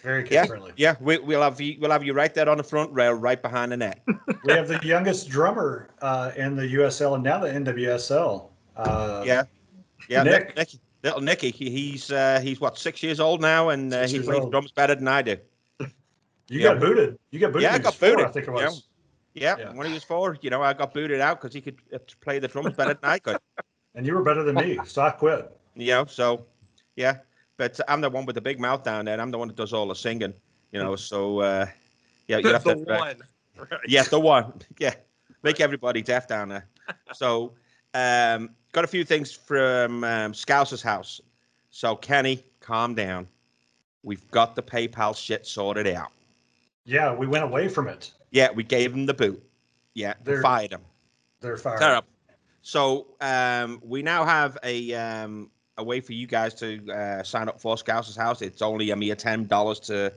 Very kid yeah, friendly. Yeah, we, will have you. We'll have you right there on the front rail, right behind the net. (laughs) we have the youngest drummer uh, in the USL and now the NWSL. Uh, yeah, yeah, Nick. Nick, little Nicky. He's uh, he's what six years old now, and uh, he plays old. drums better than I do. (laughs) You yeah. got booted. You got booted. Yeah, I got booted. Four, I think it was. yeah, yeah, when he was four, you know, I got booted out because he could uh, play the drums better than I could. And you were better than me, so I quit. Yeah, so yeah, but I'm the one with the big mouth down there. I'm the one that does all the singing, you know. So uh, yeah, you have the to. one. Right. Yeah, the one. (laughs) Yeah, make everybody deaf down there. so um, got a few things from um, Scouse's house. So Kenny, calm down. We've got the PayPal shit sorted out. Yeah, we went away from it. Yeah, we gave him the boot. Yeah, they fired him. They're fired. So um, we now have a um, a way for you guys to uh, sign up for Scouse's House. It's only a mere ten dollars to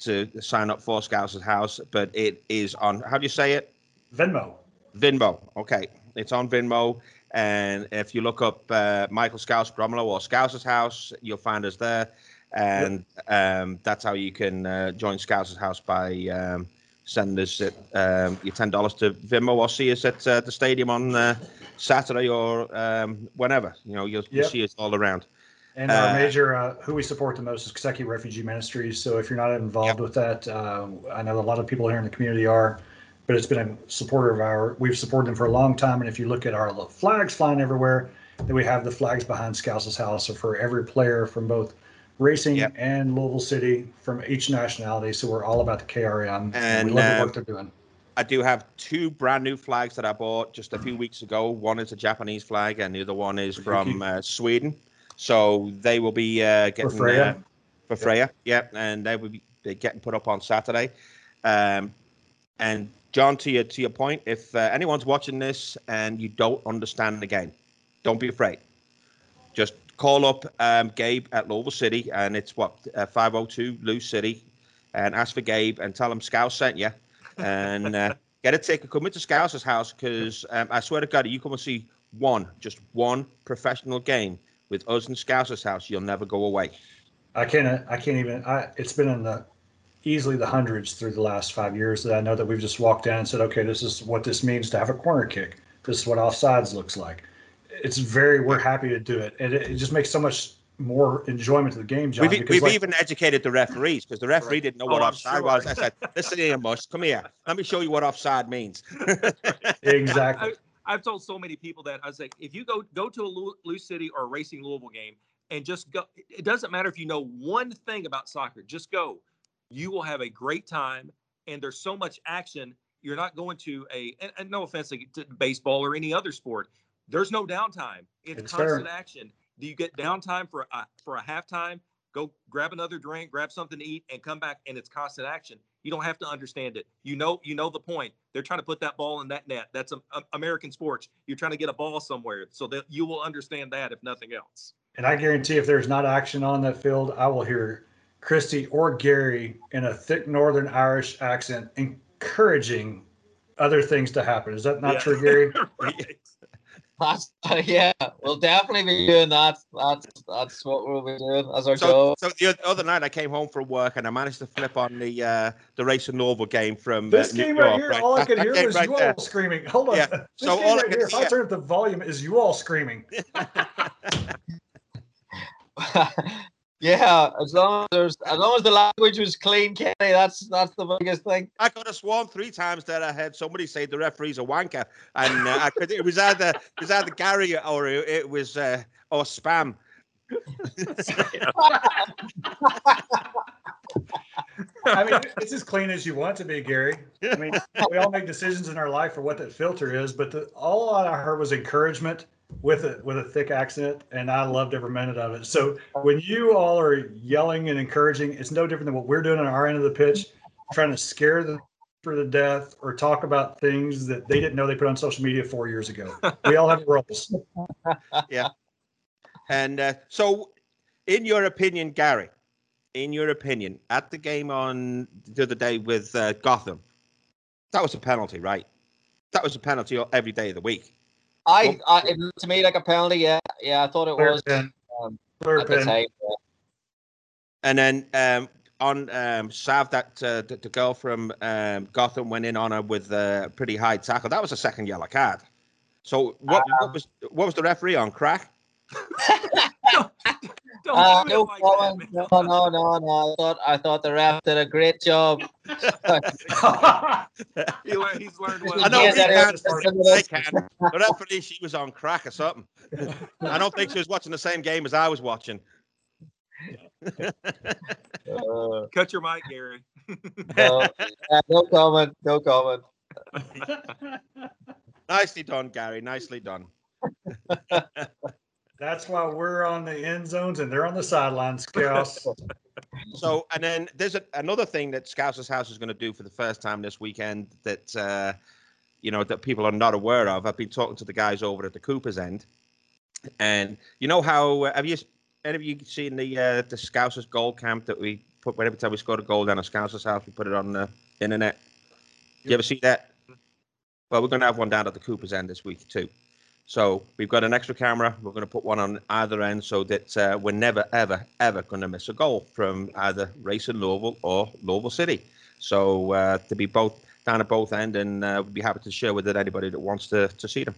to sign up for Scouse's House, but it is on. How do you say it? Venmo. Venmo. Okay, it's on Venmo, and if you look up uh, Michael Scouse Gromolo or Scouse's House, you'll find us there, and um, that's how you can uh, join Scouse's House by. Um, send us um, your ten dollars to Venmo or see us at uh, the stadium on uh, Saturday or um, whenever. You know, you'll, yep. you'll, see us all around. And our uh, major, uh, who we support the most is Kentucky Refugee Ministries. So if you're not involved yep. with that, uh, I know a lot of people here in the community are, but it's been a supporter of our. We've supported them for a long time. And if you look at our flags flying everywhere, then we have the flags behind Scouse's house. So for every player from both Racing Yep. and Louisville City from each nationality. So we're all about the KRM. And, we love the um, work they're doing. I do have two brand new flags that I bought just a few weeks ago. One is a Japanese flag, and the other one is For from uh, Sweden. So they will be uh, getting Freya? Uh, for Freya, yeah, and they will be getting put up on Saturday. Um, and John, to your to your point, if uh, anyone's watching this and you don't understand the game, don't be afraid. Just call up um, Gabe at Louisville City, and it's what uh, 502 Lou City, and ask for Gabe and tell him Scouse sent you, and uh, (laughs) get a ticket. Come into Scouse's house because um, I swear to God, you come and see one, just one professional game with us in Scouse's house, you'll never go away. I can't. I can't even. I, it's been in the easily the hundreds through the last five years that I know that we've just walked in and said, okay, this is what this means to have a corner kick. This is what offsides looks like. It's very. We're happy to do it, and it, it just makes so much more enjoyment to the game, John. We've, because we've like- even educated the referees because the referee didn't know what Oh, I'm offside sure. was. I said, "Listen here, Mush, come here. Let me show you what offside means." (laughs) exactly. I've told so many people that I was like, if you go go to a Lou, Lou City or a Racing Louisville game and just go, it doesn't matter if you know one thing about soccer, just go. You will have a great time, and there's so much action. You're not going to a, and, and no offense to, to baseball or any other sport. There's no downtime. It's, It's fair. constant action. Do you get downtime for a for a halftime? Go grab another drink, grab something to eat, and come back, and it's constant action. You don't have to understand it. You know, you know the point. They're trying to put that ball in that net. That's a, a- American sports. You're trying to get a ball somewhere, so that you will understand that if nothing else. And I guarantee if there's not action on that field, I will hear Christy or Gary in a thick Northern Irish accent encouraging other things to happen. Is that not Yeah. true, Gary? (laughs) Right. That's, (laughs) yeah, we'll definitely be doing that. That's that's what we'll be doing as our So, goal. so the other night I came home from work and I managed to flip on the uh, the Racing Louisville game from uh, This New game York. right here, all I (laughs) That- could hear game was right you there. all screaming. Hold on. Yeah. This So game all I right could here, if I hear- turn up the volume, is you all screaming. (laughs) yeah, as long as there's as long as the language was clean, Kenny, that's that's the biggest thing. I got a swarm three times that I had somebody say the referee's a wanker, and uh, I could, it was either it was either Gary or it, it was uh, or spam. (laughs) (laughs) (laughs) I mean, it's as clean as you want to be, Gary. I mean, we all make decisions in our life for what that filter is, but the, all I heard was encouragement with a with a thick accent, and I loved every minute of it. So when you all are yelling and encouraging, it's no different than what we're doing on our end of the pitch, trying to scare them for the death or talk about things that they didn't know they put on social media four years ago. We all have roles. (laughs) Yeah. And uh, so, in your opinion, Gary, in your opinion, at the game on the other day with uh, Gotham, that was a penalty, right? That was a penalty every day of the week. I, I it looked to me like a penalty. Yeah, yeah, I thought it Clear was pin. um, Clear at the pin. time. yeah. And then um, on um, Sav, that uh, the, the girl from um, Gotham went in on her with a pretty high tackle. That was a second yellow card. So what, what was what was the referee on crack? (laughs) (laughs) (laughs) Don't Uh, do no like comment. that, No, no, no, no. I thought I thought the ref did a great job. (laughs) He learned, he's learned well. I know Yeah, he can. is- I can. The referee, she was on crack or something. I don't think she was watching the same game as I was watching. Uh, Cut your mic, Gary. (laughs) no, no comment. No comment. Nicely done, Gary. Nicely done. That's why we're on the end zones and they're on the sidelines, Scouse. (laughs) So, and then there's a, another thing that Scouts' House is going to do for the first time this weekend that, uh, you know, that people are not aware of. I've been talking to the guys over at the Cooper's End, and you know how uh, have you any of you seen the uh, the Scouts' goal camp that we put every time we scored a goal down at Scouts' House, we put it on the internet. You ever see that? Well, we're going to have one down at the Cooper's End this week too. So we've got an extra camera. We're going to put one on either end so that uh, we're never, ever, ever going to miss a goal from either Racing Louisville or Louisville City. So uh, to be both down at both end, and uh, we'd be happy to share with it anybody that wants to to see them.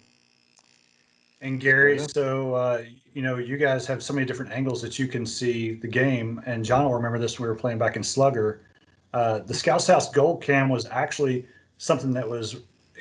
And Gary, so uh, you know, you guys have so many different angles that you can see the game. And John will remember this when we were playing back in Slugger. Uh, the Scouts House goal cam was actually something that was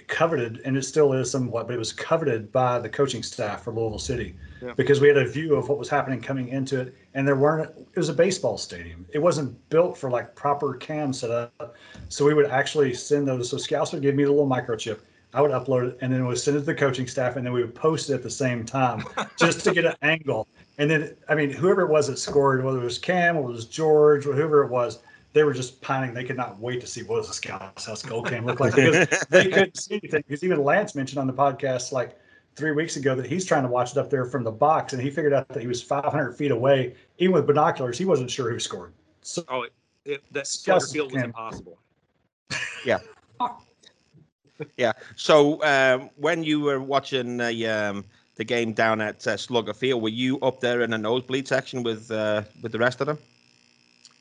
coveted, and it still is somewhat, but it was coveted by the coaching staff for Louisville City Yeah. because we had a view of what was happening coming into it, and there weren't. It was a baseball stadium. It wasn't built for like proper cam setup, so we would actually send those. So Scouts would give me the little microchip. I would upload it, and then it would send it to the coaching staff, and then we would post it at the same time (laughs) just to get an angle. And then, I mean, whoever it was that scored, whether it was Cam or it was George, or whoever it was, they were just pining. They could not wait to see what does the Scouts House goal cam look like because they couldn't see anything. Because even Lance mentioned on the podcast like three weeks ago that he's trying to watch it up there from the box, and he figured out that he was 500 feet away. Even with binoculars, he wasn't sure who scored. So Oh, it, it, that Scouts Field was can- impossible. Yeah. (laughs) Yeah. So um, when you were watching the um, the game down at uh, Slugger Field, were you up there in the nosebleed section with uh, with the rest of them,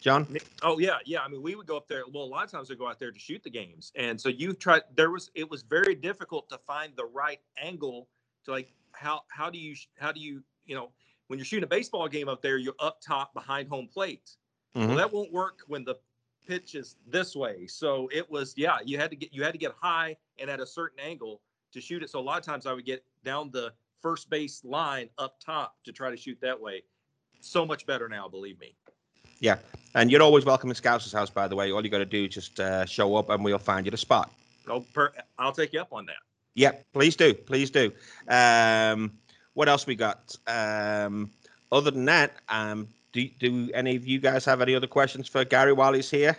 John? Oh yeah, yeah. I mean, we would go up there. Well, a lot of times we go out there to shoot the games, and so you try. There was it was very difficult to find the right angle to like how how do you how do you you know when you're shooting a baseball game up there, you're up top behind home plate. Mhm. Well, that won't work when the pitch is this way. So it was yeah, you had to get you had to get high and at a certain angle to shoot it. So a lot of times I would get down the first base line up top to try to shoot that way. So much better now, believe me. Yeah. And you're always welcome in Scouts' house, by the way. All you got to do is just uh, show up, and we'll find you the spot. Oh, per, I'll take you up on that. Yeah, please do, please do. Um, what else we got? Um, other than that, um, do do any of you guys have any other questions for Gary while he's here?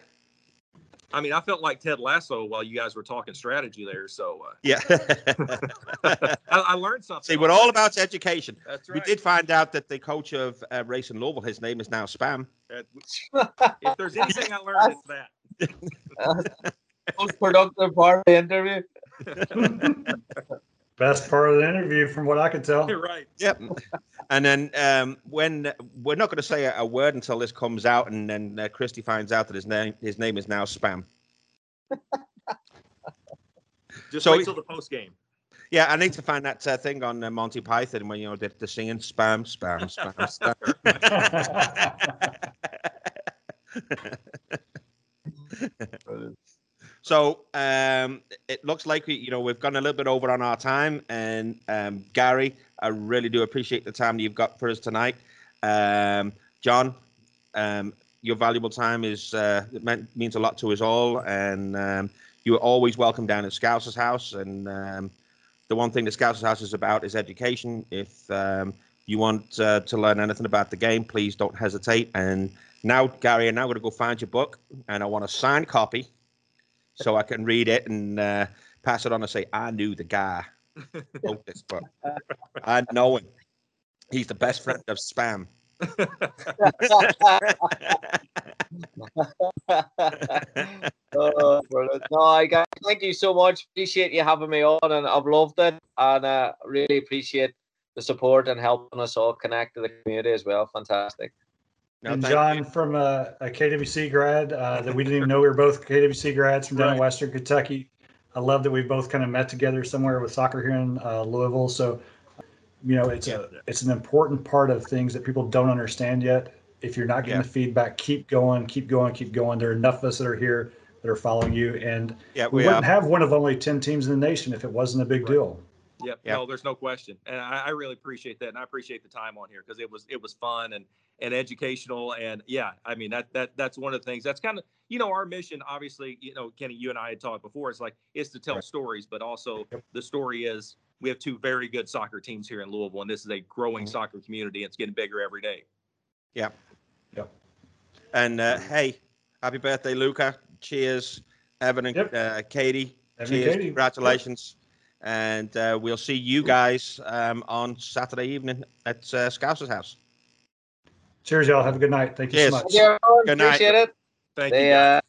I mean, I felt like Ted Lasso while you guys were talking strategy there. So uh, Yeah. (laughs) I, I learned something. See, we're all about education. That's We did find out that the coach of uh, Racing Louisville, his name is now Spam. Uh, (laughs) if there's anything I learned, it's that. Most (laughs) productive part of the interview. Best part of the interview, from what I could tell. You're (laughs) right. Yep. and then um, when we're not going to say a, a word until this comes out, and then uh, Christy finds out that his name his name is now Spam. Just So- wait till the post game. Yeah, I need to find that uh, thing on uh, Monty Python when you know they're, they're singing spam, spam, (laughs) spam, spam. (laughs) So um, it looks like we, you know, we've gone a little bit over on our time. And um, Gary, I really do appreciate the time that you've got for us tonight. Um, John, um, your valuable time is uh, meant, means a lot to us all, and um, you are always welcome down at Scouts' house. And um, the one thing that Scouts' house is about is education. If you want uh, to learn anything about the game, please don't hesitate. And now, Gary, I'm now going to go find your book, and I want a signed copy so I can read it and uh, pass it on and say, I knew the guy wrote this book. I know him. He's the best friend of spam. (laughs) oh. No, I got, thank you so much. Appreciate you having me on, and I've loved it, and uh, really appreciate the support and helping us all connect to the community as well. Fantastic. No, and John you. from a, a KWC grad uh, that we didn't even know (laughs) we were both KWC grads from down in Western Kentucky. I love that we've both kind of met together somewhere with soccer here in uh, Louisville. So, you know, it's a it's an important part of things that people don't understand yet. If you're not getting Yeah. the feedback, keep going, keep going, keep going. There are enough of us that are here that are following you, and Yeah, we we wouldn't are. have one of only ten teams in the nation if it wasn't a big Right. deal. Yep. Yeah. No, there's no question, and I, I really appreciate that, and I appreciate the time on here because it was it was fun and and educational, and yeah, I mean that that that's one of the things. That's kind of you know our mission. Obviously, you know, Kenny, you and I had talked before. It's like it's to tell Right. stories, but also Yep. the story is we have two very good soccer teams here in Louisville, and this is a growing Mhm. soccer community. And it's getting bigger every day. Yeah. Yep. And uh, hey, happy birthday, Luca. Cheers, Evan and Yep. uh, Katie. Evan and Cheers. Katie. Congratulations. And uh, we'll see you guys um, on Saturday evening at uh, Scouser's house. Cheers, y'all. Have a good night. Thank you Cheers. so much. Thank you, everyone. Good night. Appreciate it. Thank you. Guys. uh,